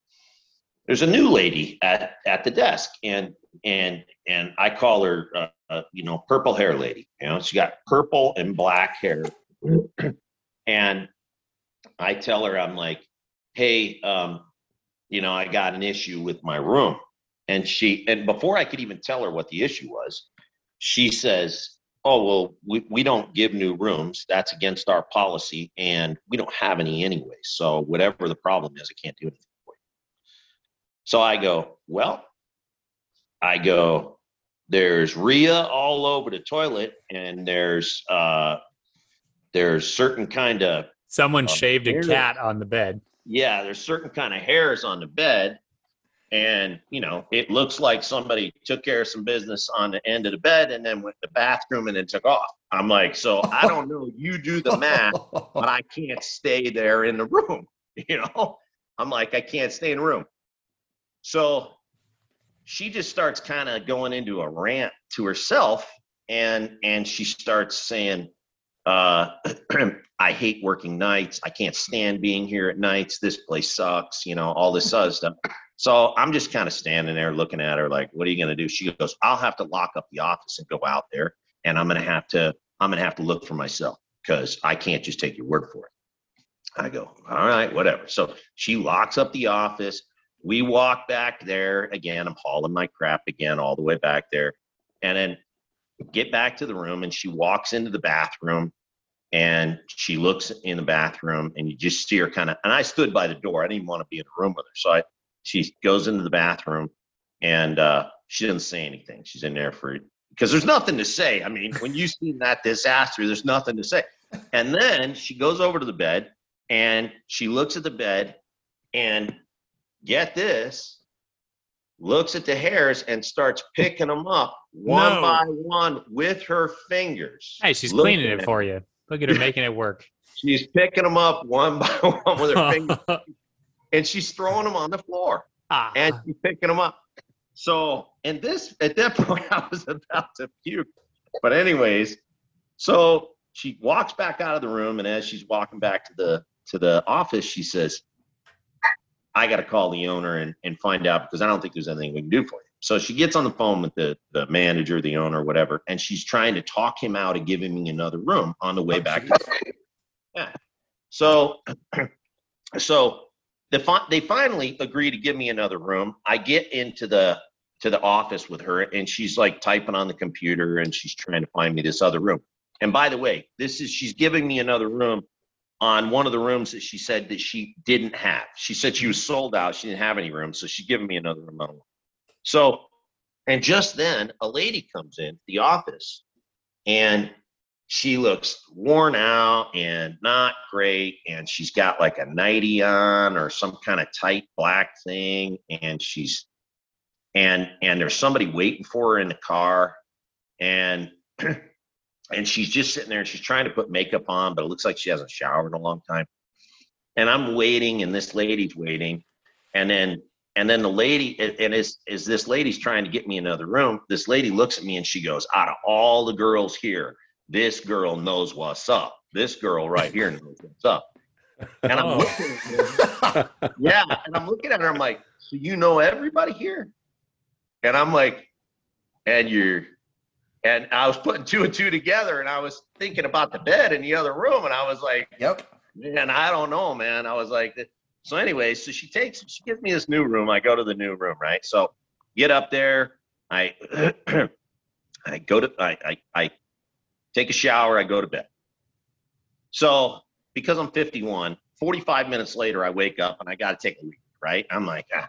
there's a new lady at at the desk, and and and I call her, uh, uh, you know, purple hair lady. You know, she got purple and black hair, and I tell her, I'm like, hey, um, you know, I got an issue with my room, and she, and before I could even tell her what the issue was, she says, oh well, we we don't give new rooms. That's against our policy, and we don't have any anyway. So whatever the problem is, I can't do anything for you. So I go, well, I go, there's Rhea all over the toilet, and there's uh, there's certain kind of Someone Um, shaved a cat on the bed. yeah, there's certain kind of hairs on the bed, and you know it looks like somebody took care of some business on the end of the bed and then went to the bathroom and then took off. I'm like so i don't know. You do the math but i can't stay there in the room. You know? I'm like i can't stay in the room. So she just starts kind of going into a rant to herself and and she starts saying uh i hate working nights. I can't stand being here at nights. This place sucks you know all this other stuff so i'm just kind of standing there looking at her like what are you going to do? She goes i'll have to lock up the office and go out there and i'm going to have to i'm going to have to look for myself because i can't just take your word for it. I go all right whatever. So she locks up the office. We walk back there. Again i'm hauling my crap again all the way back there. And then get back to the room and she walks into the bathroom and she looks in the bathroom and you just see her kind of and i stood by the door. I didn't want to be in the room with her. So i she goes into the bathroom and uh, she doesn't say anything she's in there for because there's nothing to say i mean when you see that disaster there's nothing to say and then she goes over to the bed and she looks at the bed and get this looks at the hairs and starts picking them up one No. by one with her fingers. Hey, she's cleaning it for you. Look at her making it work. She's picking them up one by one with her fingers, and she's throwing them on the floor, Ah, and she's picking them up. So, and this at that point, I was about to puke. But anyways, so she walks back out of the room, and as she's walking back to the to the office, she says, "I got to call the owner and and find out because I don't think there's anything we can do for you." So she gets on the phone with the the manager, the owner, whatever, and she's trying to talk him out of giving me another room on the way back. Yeah. So, so the fi- they finally agree to give me another room. I get into the to the office with her, and she's like typing on the computer, and she's trying to find me this other room. And by the way, this is she's giving me another room on one of the rooms that she said that she didn't have. She said she was sold out. She didn't have any rooms, so she's giving me another room. So, and just then, a lady comes in the office, and she looks worn out and not great and she's got like a nightie on or some kind of tight black thing and she's and and there's somebody waiting for her in the car and and she's just sitting there and she's trying to put makeup on but it looks like she hasn't showered in a long time. And i'm waiting and this lady's waiting and then and then the lady and- as as this lady's trying to get me another room this lady looks at me and she goes out of all the girls here this girl knows what's up. This girl right here knows what's up. And I'm Oh. looking at her, yeah, and I'm looking at her, I'm like, so you know everybody here? And I'm like, and you're and I was putting two and two together and I was thinking about the bed in the other room, and I was like, Yep. man, I don't know, man. I was like, so anyway, so she takes, she gives me this new room. I go to the new room, right? So get up there. I, I go to, I, I, I take a shower. I go to bed. So because I'm 51, 45 minutes later, I wake up and I got to take a leak, right? I'm like, ah, man.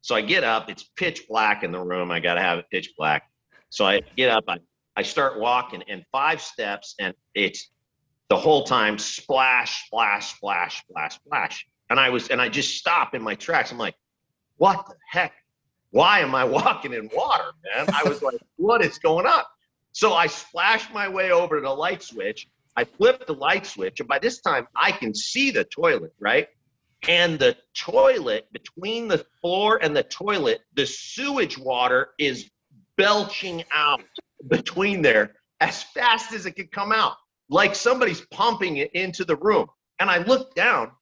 So I get up. It's pitch black in the room. I got to have it pitch black. So I get up. I, I start walking and five steps and it's the whole time splash, splash, splash, splash, splash. And I was, and I just stop in my tracks. I'm like, what the heck? Why am I walking in water, man? I was like, what is going on? So I splashed my way over to the light switch. I flipped the light switch, and by this time I can see the toilet, right? And the toilet, between the floor and the toilet, the sewage water is belching out between there as fast as it could come out, like somebody's pumping it into the room. And I looked down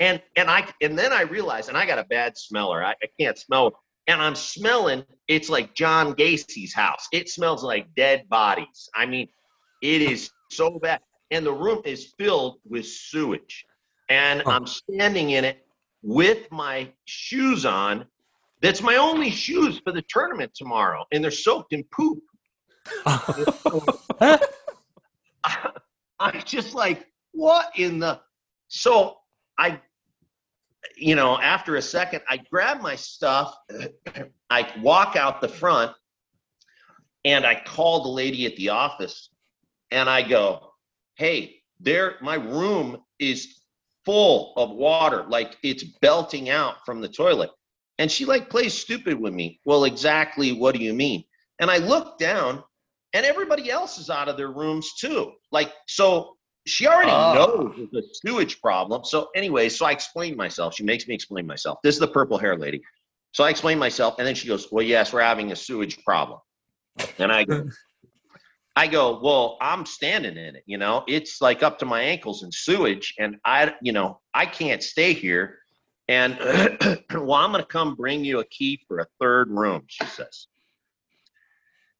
and and I and then I realized, and I got a bad smeller. I, I can't smell and I'm smelling, it's like John Gacy's house. It smells like dead bodies. I mean, it is so bad. And the room is filled with sewage. And. I'm standing in it with my shoes on. That's my only shoes for the tournament tomorrow. And they're soaked in poop. I'm just like, what in the? So I, you know, after a second, I grab my stuff, I walk out the front, and I call the lady at the office, and I go, "Hey, there, my room is full of water, like it's belting out from the toilet." And she like plays stupid with me. Well, exactly what do you mean? And I look down and everybody else is out of their rooms too. Like, so she already Ah. knows the sewage problem. So anyway, so I explained myself. She makes me explain myself. This is the purple hair lady. So I explained myself, and then she goes, "Well, yes, we're having a sewage problem." And I go, I go, "Well, I'm standing in it. You know, it's like up to my ankles in sewage, and I, you know, I can't stay here. And well, I'm going to come bring you a key for a third room," she says.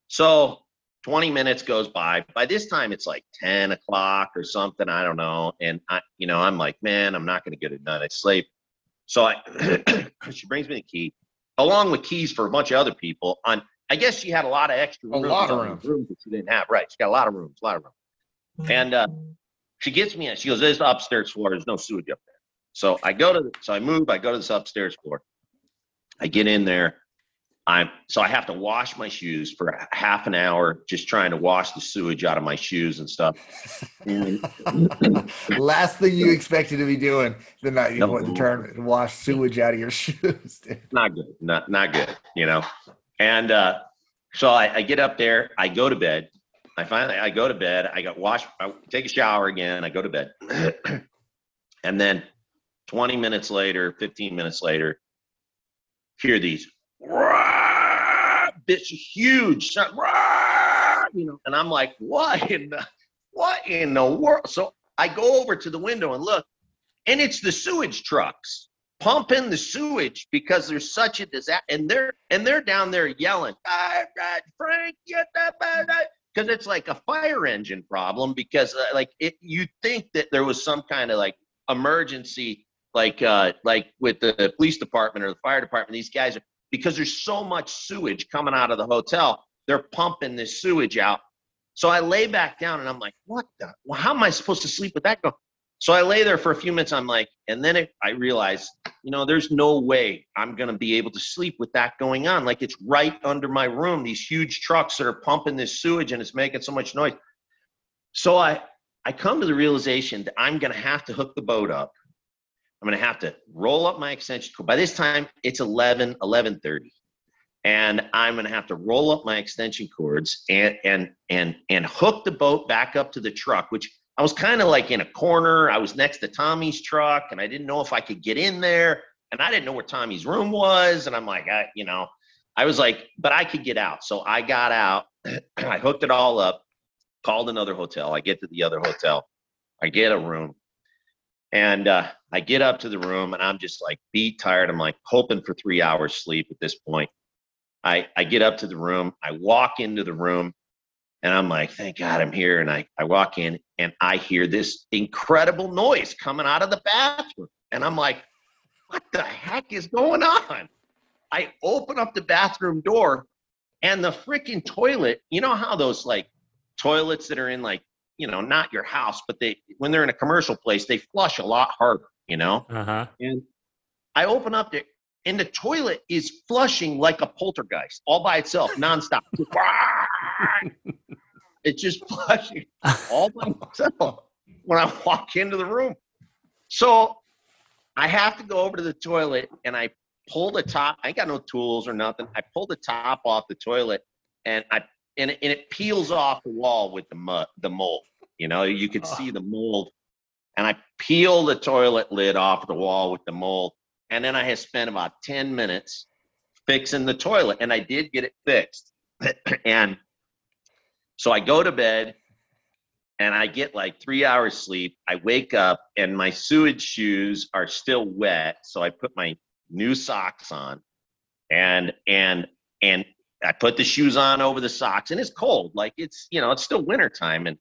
So 20 minutes goes by. By this time, it's like 10 o'clock or something. I don't know. And I, you know, I'm like, man, I'm not going to get a night of sleep. So I, she brings me the key, along with keys for a bunch of other people. On, I guess she had a lot of extra A rooms, lot of rooms. rooms that she didn't have. Right? She got a lot of rooms, a lot of rooms. And uh, she gets me in. She goes, "This upstairs floor. There's no sewage up there." So I go to, the, so I move. I go to this upstairs floor. I get in there. I'm so I have to wash my shoes for half an hour, just trying to wash the sewage out of my shoes and stuff. And Last thing you expected to be doing the night you went to turn and wash sewage out of your shoes. dude. not good, not not good, you know. And uh, so I, I get up there, I go to bed. I finally I go to bed. I got wash, I take a shower again. I go to bed, and then 20 minutes later, 15 minutes later, hear these "Rah!" This huge you know, and I'm like, what in the what in the world? So I go over to the window and look, and it's the sewage trucks pumping the sewage because there's such a disaster, and they're and they're down there yelling, "Ah, ah, Frank, because it's like a fire engine problem. Because uh, like it, you think that there was some kind of like emergency, like uh, like with the police department or the fire department. These guys are because there's so much sewage coming out of the hotel. They're pumping this sewage out. So I lay back down and I'm like, what the? Well, how am I supposed to sleep with that going? So I lay there for a few minutes. I'm like, and then it, I realize, you know, there's no way I'm going to be able to sleep with that going on. Like it's right under my room, these huge trucks that are pumping this sewage and it's making so much noise. So I, I come to the realization that I'm going to have to hook the boat up. I'm going to have to roll up my extension cord. By this time, it's 11, 1130. And I'm going to have to roll up my extension cords and, and, and, and hook the boat back up to the truck, which I was kind of like in a corner. I was next to Tommy's truck and I didn't know if I could get in there. And I didn't know where Tommy's room was. And I'm like, I, you know, I was like, but I could get out. So I got out. I hooked it all up, called another hotel. I get to the other hotel. I get a room. And uh, I get up to the room and I'm just like beat tired. I'm like hoping for three hours sleep at this point. I, I get up to the room. I walk into the room and I'm like, thank God I'm here. And I, I walk in and I hear this incredible noise coming out of the bathroom. And I'm like, what the heck is going on? I open up the bathroom door and the freaking toilet, you know how those like toilets that are in like, you know, not your house, but they, when they're in a commercial place, they flush a lot harder, you know? Uh huh. And I open up the and the toilet is flushing like a poltergeist all by itself, nonstop. it's just flushing all by itself when I walk into the room. So I have to go over to the toilet and I pull the top. I ain't got no tools or nothing. I pull the top off the toilet and I and it, and it peels off the wall with the mud, the mold. You know, you could see the mold. And I peel the toilet lid off the wall with the mold. And then I had spent about 10 minutes fixing the toilet. And I did get it fixed. and so I go to bed and I get like three hours sleep. I wake up and my sewage shoes are still wet. So I put my new socks on and and and I put the shoes on over the socks and it's cold. Like it's, you know, it's still wintertime and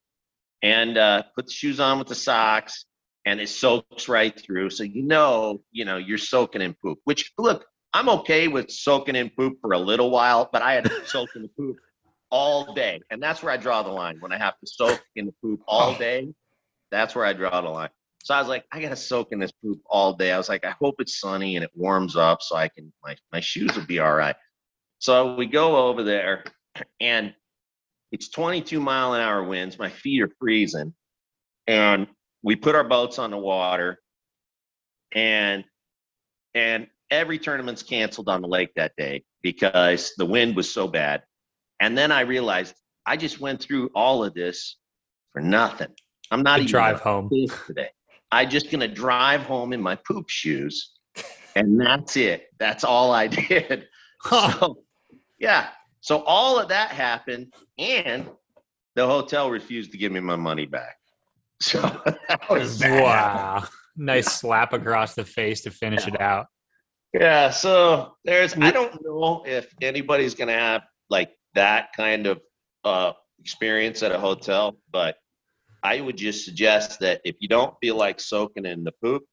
and uh put the shoes on with the socks and it soaks right through. So you know, you know, you're soaking in poop. Which look, I'm okay with soaking in poop for a little while, but I had to soak in the poop all day. And that's where I draw the line. When I have to soak in the poop all day, that's where I draw the line. So I was like, I gotta soak in this poop all day. I was like, I hope it's sunny and it warms up so I can my my shoes will be all right. So we go over there and it's 22 mile an hour winds. My feet are freezing. And we put our boats on the water and and every tournament's canceled on the lake that day because the wind was so bad. And then I realized I just went through all of this for nothing. I'm not even drive home. today. I'm just gonna drive home in my poop shoes, and that's it. That's all I did. So, yeah. So all of that happened, and the hotel refused to give me my money back. So that wow. Nice slap across the face to finish it out. yeah, so there's I don't know if anybody's gonna have like that kind of uh experience at a hotel, but I would just suggest that if you don't feel like soaking in the poop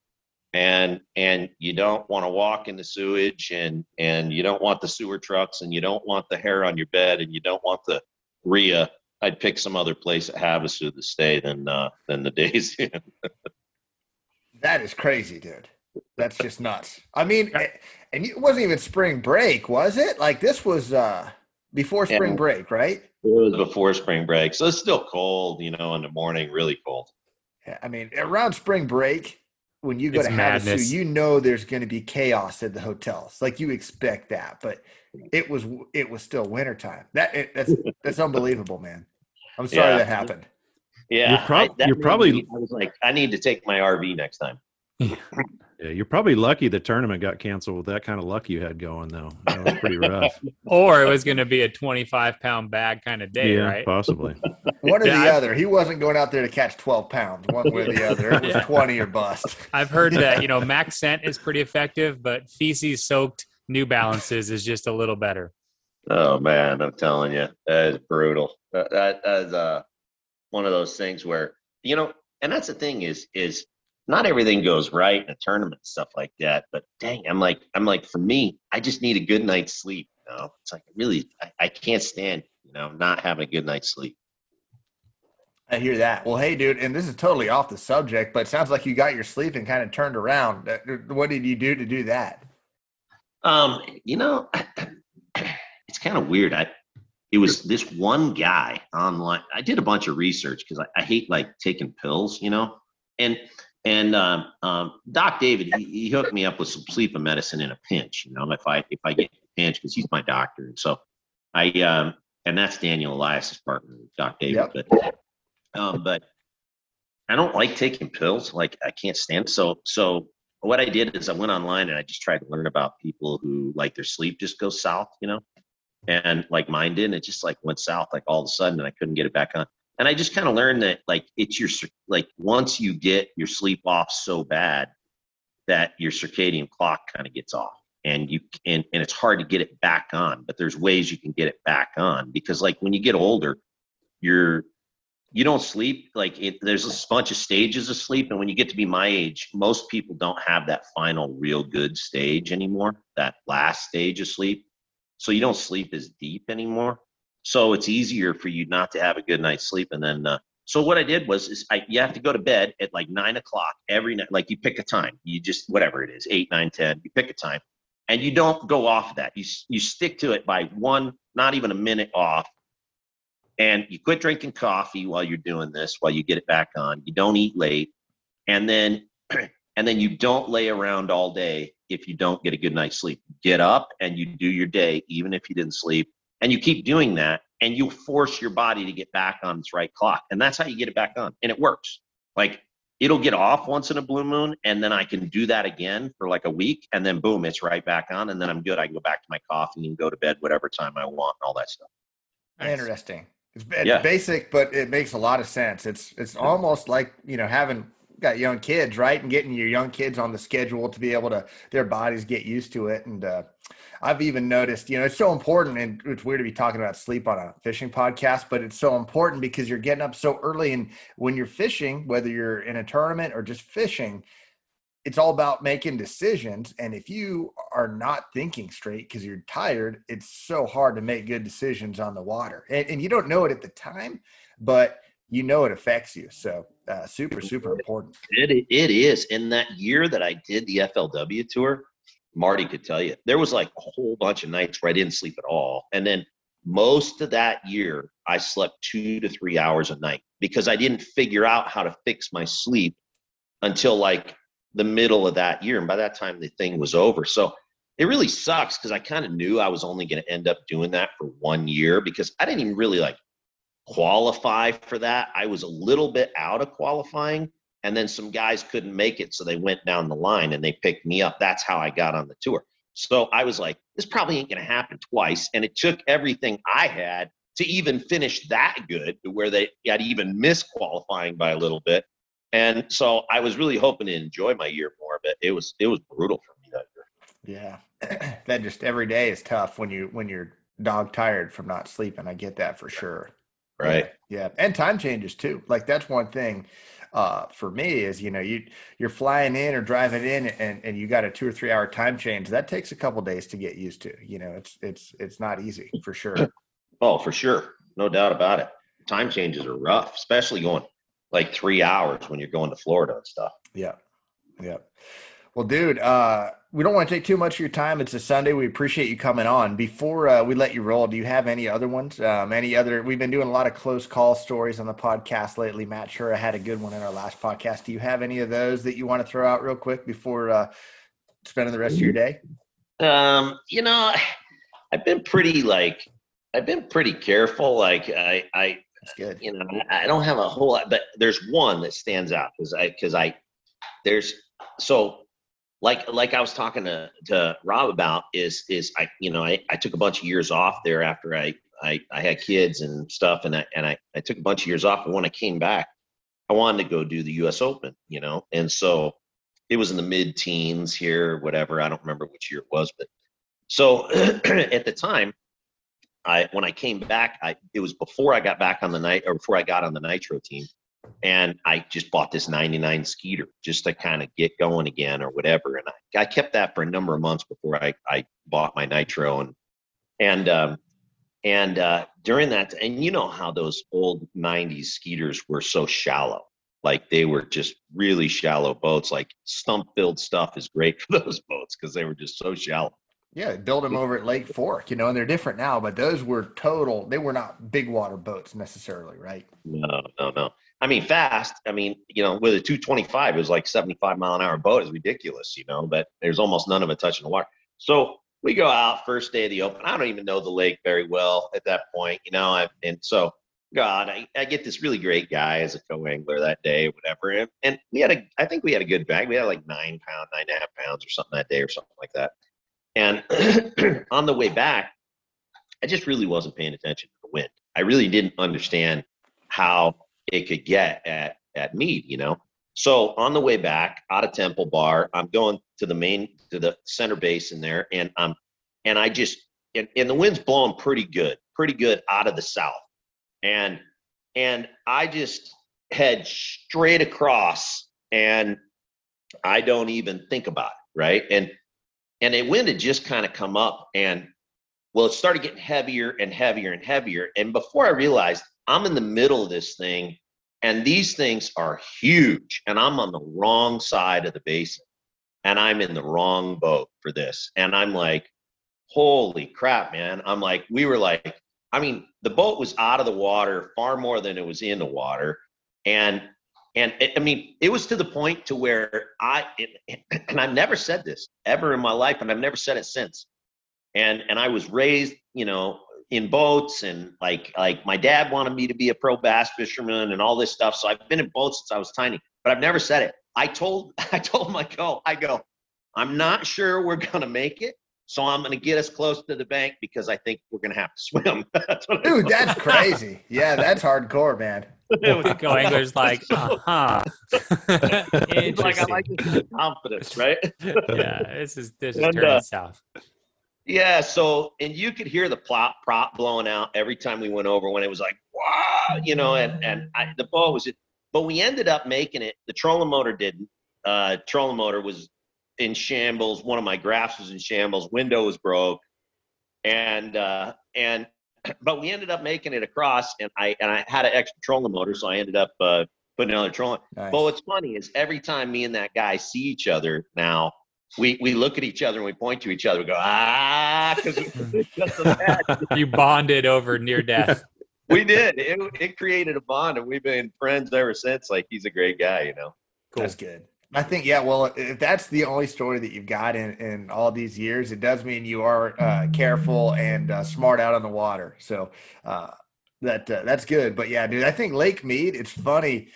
and and you don't want to walk in the sewage and and you don't want the sewer trucks and you don't want the hair on your bed and you don't want the RIA, I'd pick some other place at Havasu to stay than uh than the Days Inn. That is crazy, dude. That's just nuts. I mean, and it wasn't even spring break, was it? Like this was uh before spring Yeah. break, right? It was before spring break, so it's still cold, you know, in the morning, really cold. Yeah, I mean, around spring break, when you go It's to madness. Havasu, you know there's going to be chaos at the hotels. Like you expect that, but it was it was still wintertime. That it, that's that's unbelievable, man. I'm sorry Yeah. that happened. Yeah, You're prob- I- that you're probably- me- I was like, I need to take my RV next time. Yeah, you're probably lucky the tournament got canceled with that kind of luck you had going, though. That was pretty rough. Or it was going to be a 25 pound bag kind of day, yeah, right? possibly. One or Yeah, the I- other. He wasn't going out there to catch 12 pounds, one way or the other. It was Yeah. 20 or bust. I've heard that, you know, Max Scent is pretty effective, but feces soaked New Balances is just a little better. Oh man, I'm telling you, that is brutal. That, that, that is uh, one of those things where you know, and that's the thing is is not everything goes right in a tournament and stuff like that. But dang, I'm like I'm like for me, I just need a good night's sleep. You know, it's like really, I, I can't stand you know not having a good night's sleep. I hear that. Well, hey, dude, and this is totally off the subject, but it sounds like you got your sleep and kind of turned around. Uh, What did you do to do that? Um, you know, it's kind of weird. I it was this one guy online. I did a bunch of research because I, I hate like taking pills, you know, and and um, um, Doc David he, he hooked me up with some sleep and medicine in a pinch, you know, if I if I get a pinch because he's my doctor, and so I um and that's Daniel Elias's partner, Doc David, but um, but I don't like taking pills. Like I can't stand. So so what I did is I went online and I just tried to learn about people who like their sleep just goes south, you know, and like mine did. And it just like went south like all of a sudden, and I couldn't get it back on. And I just kind of learned that like it's your like once you get your sleep off so bad that your circadian clock kind of gets off and you and, and it's hard to get it back on but there's ways you can get it back on because like when you get older you're you don't sleep like it, there's a bunch of stages of sleep and when you get to be my age most people don't have that final real good stage anymore that last stage of sleep. So you don't sleep as deep anymore so it's easier for you not to have a good night's sleep and then uh, so what i did was is I, you have to go to bed at like nine o'clock every night like you pick a time you just whatever it is eight nine ten you pick a time and you don't go off of that you, you stick to it by one not even a minute off and you quit drinking coffee while you're doing this while you get it back on you don't eat late and then and then you don't lay around all day if you don't get a good night's sleep. Get up and you do your day even if you didn't sleep and you keep doing that and you force your body to get back on its right clock and that's how you get it back on and it works like it'll get off once in a blue moon and then i can do that again for like a week and then boom it's right back on and then i'm good i can go back to my coffee and go to bed whatever time i want and all that stuff Interesting. It's, it's Yeah. basic, but it makes a lot of sense. It's it's almost like you know having got young kids, right, and getting your young kids on the schedule to be able to their bodies get used to it. And uh, I've even noticed, you know, it's so important, and it's weird to be talking about sleep on a fishing podcast, but it's so important because you're getting up so early, and when you're fishing, whether you're in a tournament or just fishing. It's all about making decisions. And if you are not thinking straight because you're tired, it's so hard to make good decisions on the water. And, and you don't know it at the time, but you know it affects you. So uh, super, super important. It, it is. In that year that I did the FLW tour, Marty could tell you, there was like a whole bunch of nights where I didn't sleep at all. And then most of that year, I slept two to three hours a night because I didn't figure out how to fix my sleep until like the middle of that year. And by that time, the thing was over. So it really sucks because I kind of knew I was only going to end up doing that for one year because I didn't even really like qualify for that. I was a little bit out of qualifying, and then some guys couldn't make it, so they went down the line and they picked me up. That's how I got on the tour. So I was like, this probably ain't going to happen twice. And it took everything I had to even finish that good to where they had even missed qualifying by a little bit. And so I was really hoping to enjoy my year more, but it was it was brutal for me that year. Yeah. that just every day is tough when you when you're dog tired from not sleeping. I get that for sure. Right. Yeah. yeah. And time changes too. Like that's one thing uh, for me is you know you you're flying in or driving in and, and you got a two or three hour time change that takes a couple days to get used to you know it's it's it's not easy for sure. Oh for sure. No doubt about it. Time changes are rough especially going like three hours when you're going to florida and stuff. Yeah. Yeah. Well, dude, uh, we don't want to take too much of your time. It's a Sunday. We appreciate you coming on. Before uh, we let you roll, do you have any other ones? Um, any other? We've been doing a lot of close call stories on the podcast lately. Matt Sure I had a good one in our last podcast. Do you have any of those that you want to throw out real quick before uh, spending the rest of your day? Um, you know, I've been pretty like I've been pretty careful. Like I, I, That's good. You know, I don't have a whole lot, but there's one that stands out because I, because I, there's so like like I was talking to, to Rob about is is I you know I, I took a bunch of years off there after I, I I had kids and stuff and I and I, I took a bunch of years off and when I came back I wanted to go do the US Open you know? And so it was in the mid teens here whatever I don't remember which year it was but so at the time I when I came back I it was before I got back on the night or before I got on the nitro team and I just bought this 99 Skeeter just to kind of get going again or whatever. And I, I kept that for a number of months before I, I bought my Nitro and and um, and uh, during that and you know how those old 90s Skeeters were so shallow like they were just really shallow boats like stump filled stuff is great for those boats because they were just so shallow yeah, build them over at Lake Fork, you know, and they're different now, but those were total, they were not big water boats necessarily, right? No, no, no. I mean, fast. I mean, you know, with a 225, it was like 75 mile an hour boat is ridiculous, you know, but there's almost none of it touching the water. So we go out first day of the open. I don't even know the lake very well at that point, you know, I, and so God, I, I get this really great guy as a co-angler that day, whatever. And, and we had a, I think we had a good bag. We had like nine pound, nine and a half pounds or something that day or something like that. And on the way back, I just really wasn't paying attention to the wind. I really didn't understand how it could get at at Mead, you know. So on the way back out of Temple Bar, I'm going to the main to the center base in there, and I'm and I just and, and the wind's blowing pretty good, pretty good out of the south, and and I just head straight across, and I don't even think about it, right? And and the wind had just kind of come up, and well, it started getting heavier and heavier and heavier, and before I realized I'm in the middle of this thing, and these things are huge, and I'm on the wrong side of the basin, and I'm in the wrong boat for this. And I'm like, holy crap, man. I'm like, we were like, I mean, the boat was out of the water far more than it was in the water. And and it, I mean, it was to the point to where I it, and I've never said this ever in my life, and I've never said it since. And and I was raised, you know, in boats and like like my dad wanted me to be a pro bass fisherman and all this stuff. So I've been in boats since I was tiny, but I've never said it. I told I told my go, I go, I'm not sure we're gonna make it. So I'm gonna get us close to the bank because I think we're gonna have to swim. that's Dude, that's crazy. Yeah, that's hardcore, man. go anglers like, uh-huh. like I like this confidence, right? yeah, this is this is and, turning uh, south. Yeah, so and you could hear the plop prop blowing out every time we went over when it was like wow, you know, and and I, the ball was it, but we ended up making it. The trolling motor didn't. Uh, trolling motor was in shambles. One of my graphs was in shambles. Window was broke, and uh, and but we ended up making it across, and I and I had an extra trolling motor, so I ended up uh, putting another trolling. Nice. But what's funny is every time me and that guy see each other now we we look at each other and we point to each other. We go ah, because you bonded over near death. we did. It, it created a bond, and we've been friends ever since. Like he's a great guy, you know. Cool. That's good. I think yeah. Well, if that's the only story that you've got in in all these years, it does mean you are uh, careful and uh, smart out on the water. So uh, that uh, that's good. But yeah, dude, I think Lake Mead. It's funny.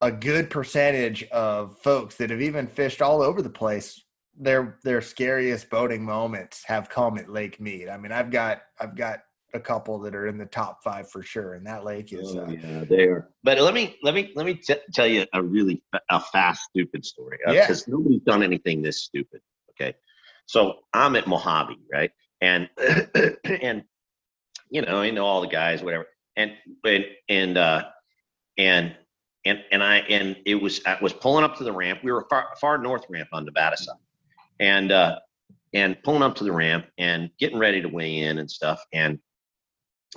A good percentage of folks that have even fished all over the place, their their scariest boating moments have come at Lake Mead. I mean, I've got I've got a couple that are in the top five for sure, and that lake is. Oh, Uh, yeah, they are. But let me let me let me t- tell you a really fa- a fast stupid story Yeah. because nobody's done anything this stupid. Okay, so I'm at Mojave, right, and and you know I know all the guys, whatever, and and and uh, and and and I and it was I was pulling up to the ramp. We were far far north ramp on Nevada side, and uh, and pulling up to the ramp and getting ready to weigh in and stuff, and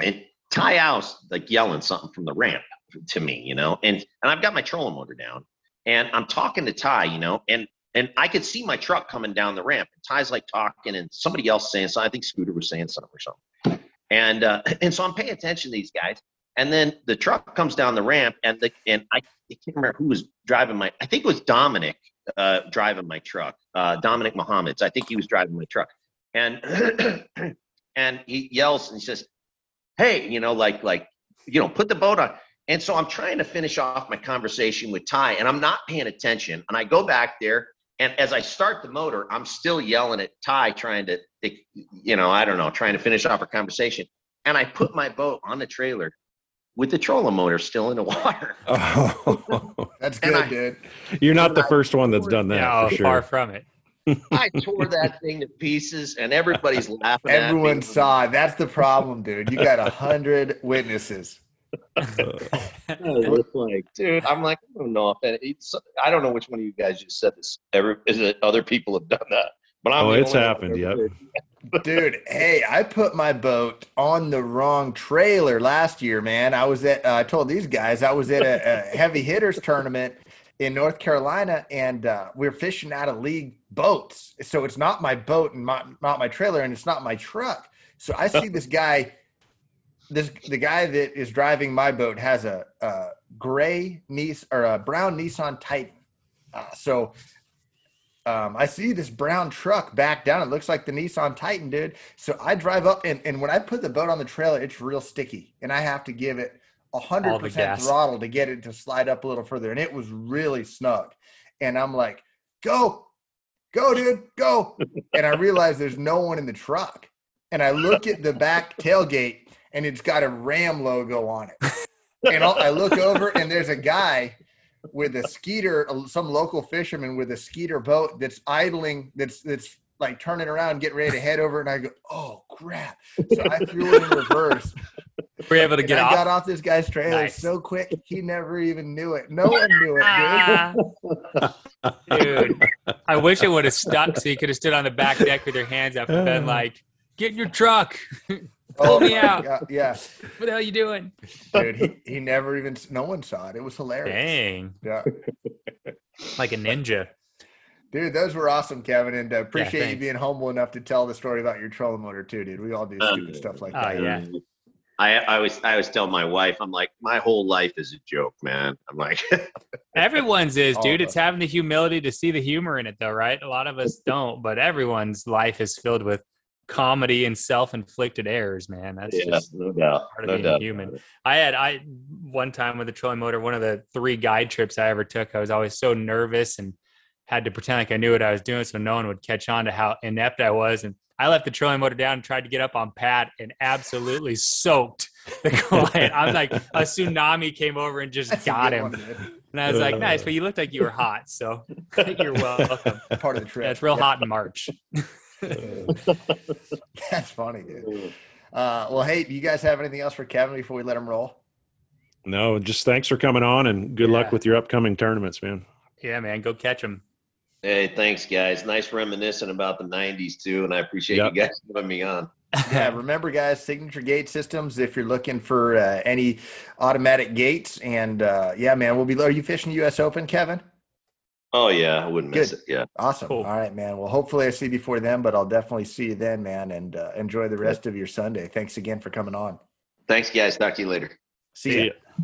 and Ty House like yelling something from the ramp to me, you know, and and I've got my trolling motor down, and I'm talking to Ty, you know, and and I could see my truck coming down the ramp, and Ty's like talking, and somebody else saying something. I think Scooter was saying something or something, and uh, and so I'm paying attention to these guys, and then the truck comes down the ramp, and the and I, I can't remember who was driving my. I think it was Dominic uh, driving my truck. Uh, Dominic Mohammeds. I think he was driving my truck, and and he yells and he says, "Hey, you know, like like you know, put the boat on." And so I'm trying to finish off my conversation with Ty, and I'm not paying attention. And I go back there, and as I start the motor, I'm still yelling at Ty, trying to, you know, I don't know, trying to finish off our conversation. And I put my boat on the trailer with the trolling motor still in the water. Oh, that's good, I- dude. you're not the first one that's done that yeah, for oh, far from it. I tore that thing to pieces, and everybody's laughing. at Everyone me. saw it. That's the problem, dude. You got a hundred witnesses. I was like, dude, I'm like, I don't know if that, it's, I don't know which one of you guys just said this. Ever is it other people have done that? But I'm Oh, it's happened, that yep. Dude, hey, I put my boat on the wrong trailer last year, man. I was at, uh, I told these guys, I was at a, a heavy hitters tournament in North Carolina and uh, we are fishing out of league boats. So it's not my boat and my, not my trailer and it's not my truck. So I see this guy, this the guy that is driving my boat has a, a gray Nissan or a brown Nissan Titan. Uh, so um, I see this brown truck back down. It looks like the Nissan Titan, dude. So I drive up, and, and when I put the boat on the trailer, it's real sticky, and I have to give it a 100% throttle to get it to slide up a little further. And it was really snug. And I'm like, "Go, go, dude, go!" and I realize there's no one in the truck. And I look at the back tailgate, and it's got a Ram logo on it. And I'll, I look over, and there's a guy with a skeeter, some local fisherman with a skeeter boat that's idling, that's that's like turning around, getting ready to head over, and I go, "Oh crap!" So I threw it in reverse. Were you able to get I off? got off this guy's trailer Nice. so quick, he never even knew it. No one knew it, dude. Dude, I wish it would have stuck so you could have stood on the back deck with your hands up and been like, "Get in your truck! Pull me out. God, Yeah, What the hell are you doing?" dude. He, he never even. No one saw it. It was hilarious. Dang, Yeah, like a ninja. dude, those were awesome, Kevin, and uh, appreciate you being humble enough to tell the story about your trolling motor too, dude. We all do stupid stuff like Oh, that. yeah. I, I always I always tell my wife, I'm like, my whole life is a joke, man. I'm like, Everyone's is, dude. It's having the humility to see the humor in it, though, right? A lot of us don't, but everyone's life is filled with comedy and self-inflicted errors, man. That's yeah, just no doubt, part of no being doubt. human. I had I one time with the trolling motor, one of the three guide trips I ever took. I was always so nervous and had to pretend like I knew what I was doing, so no one would catch on to how inept I was. And I left the trolling motor down and tried to get up on pad and absolutely soaked the client. I'm like a tsunami came over and just That's a got him. one. And I was like, nice, but you looked like you were hot, so you're welcome. Part of the trip. Yeah, it's real Yeah. hot in March. That's funny, dude. Uh, well, hey, do you guys have anything else for Kevin before we let him roll? No, just thanks for coming on and good luck with your upcoming tournaments, man. Yeah, man, go catch them. Hey, thanks, guys. Nice reminiscing about the '90s too, and I appreciate Yep. you guys having me on. yeah, remember, guys, Signature Gate Systems. If you're looking for uh, any automatic gates, and uh, yeah, man, we'll be. Are you fishing U.S. Open, Kevin? Oh yeah, I wouldn't miss Good. it. Yeah, Awesome. Cool. All right, man. Well, hopefully I see you before then, but I'll definitely see you then, man. And uh, enjoy the rest of your Sunday. Thanks again for coming on. thanks, guys. Talk to you later. See, See ya. ya.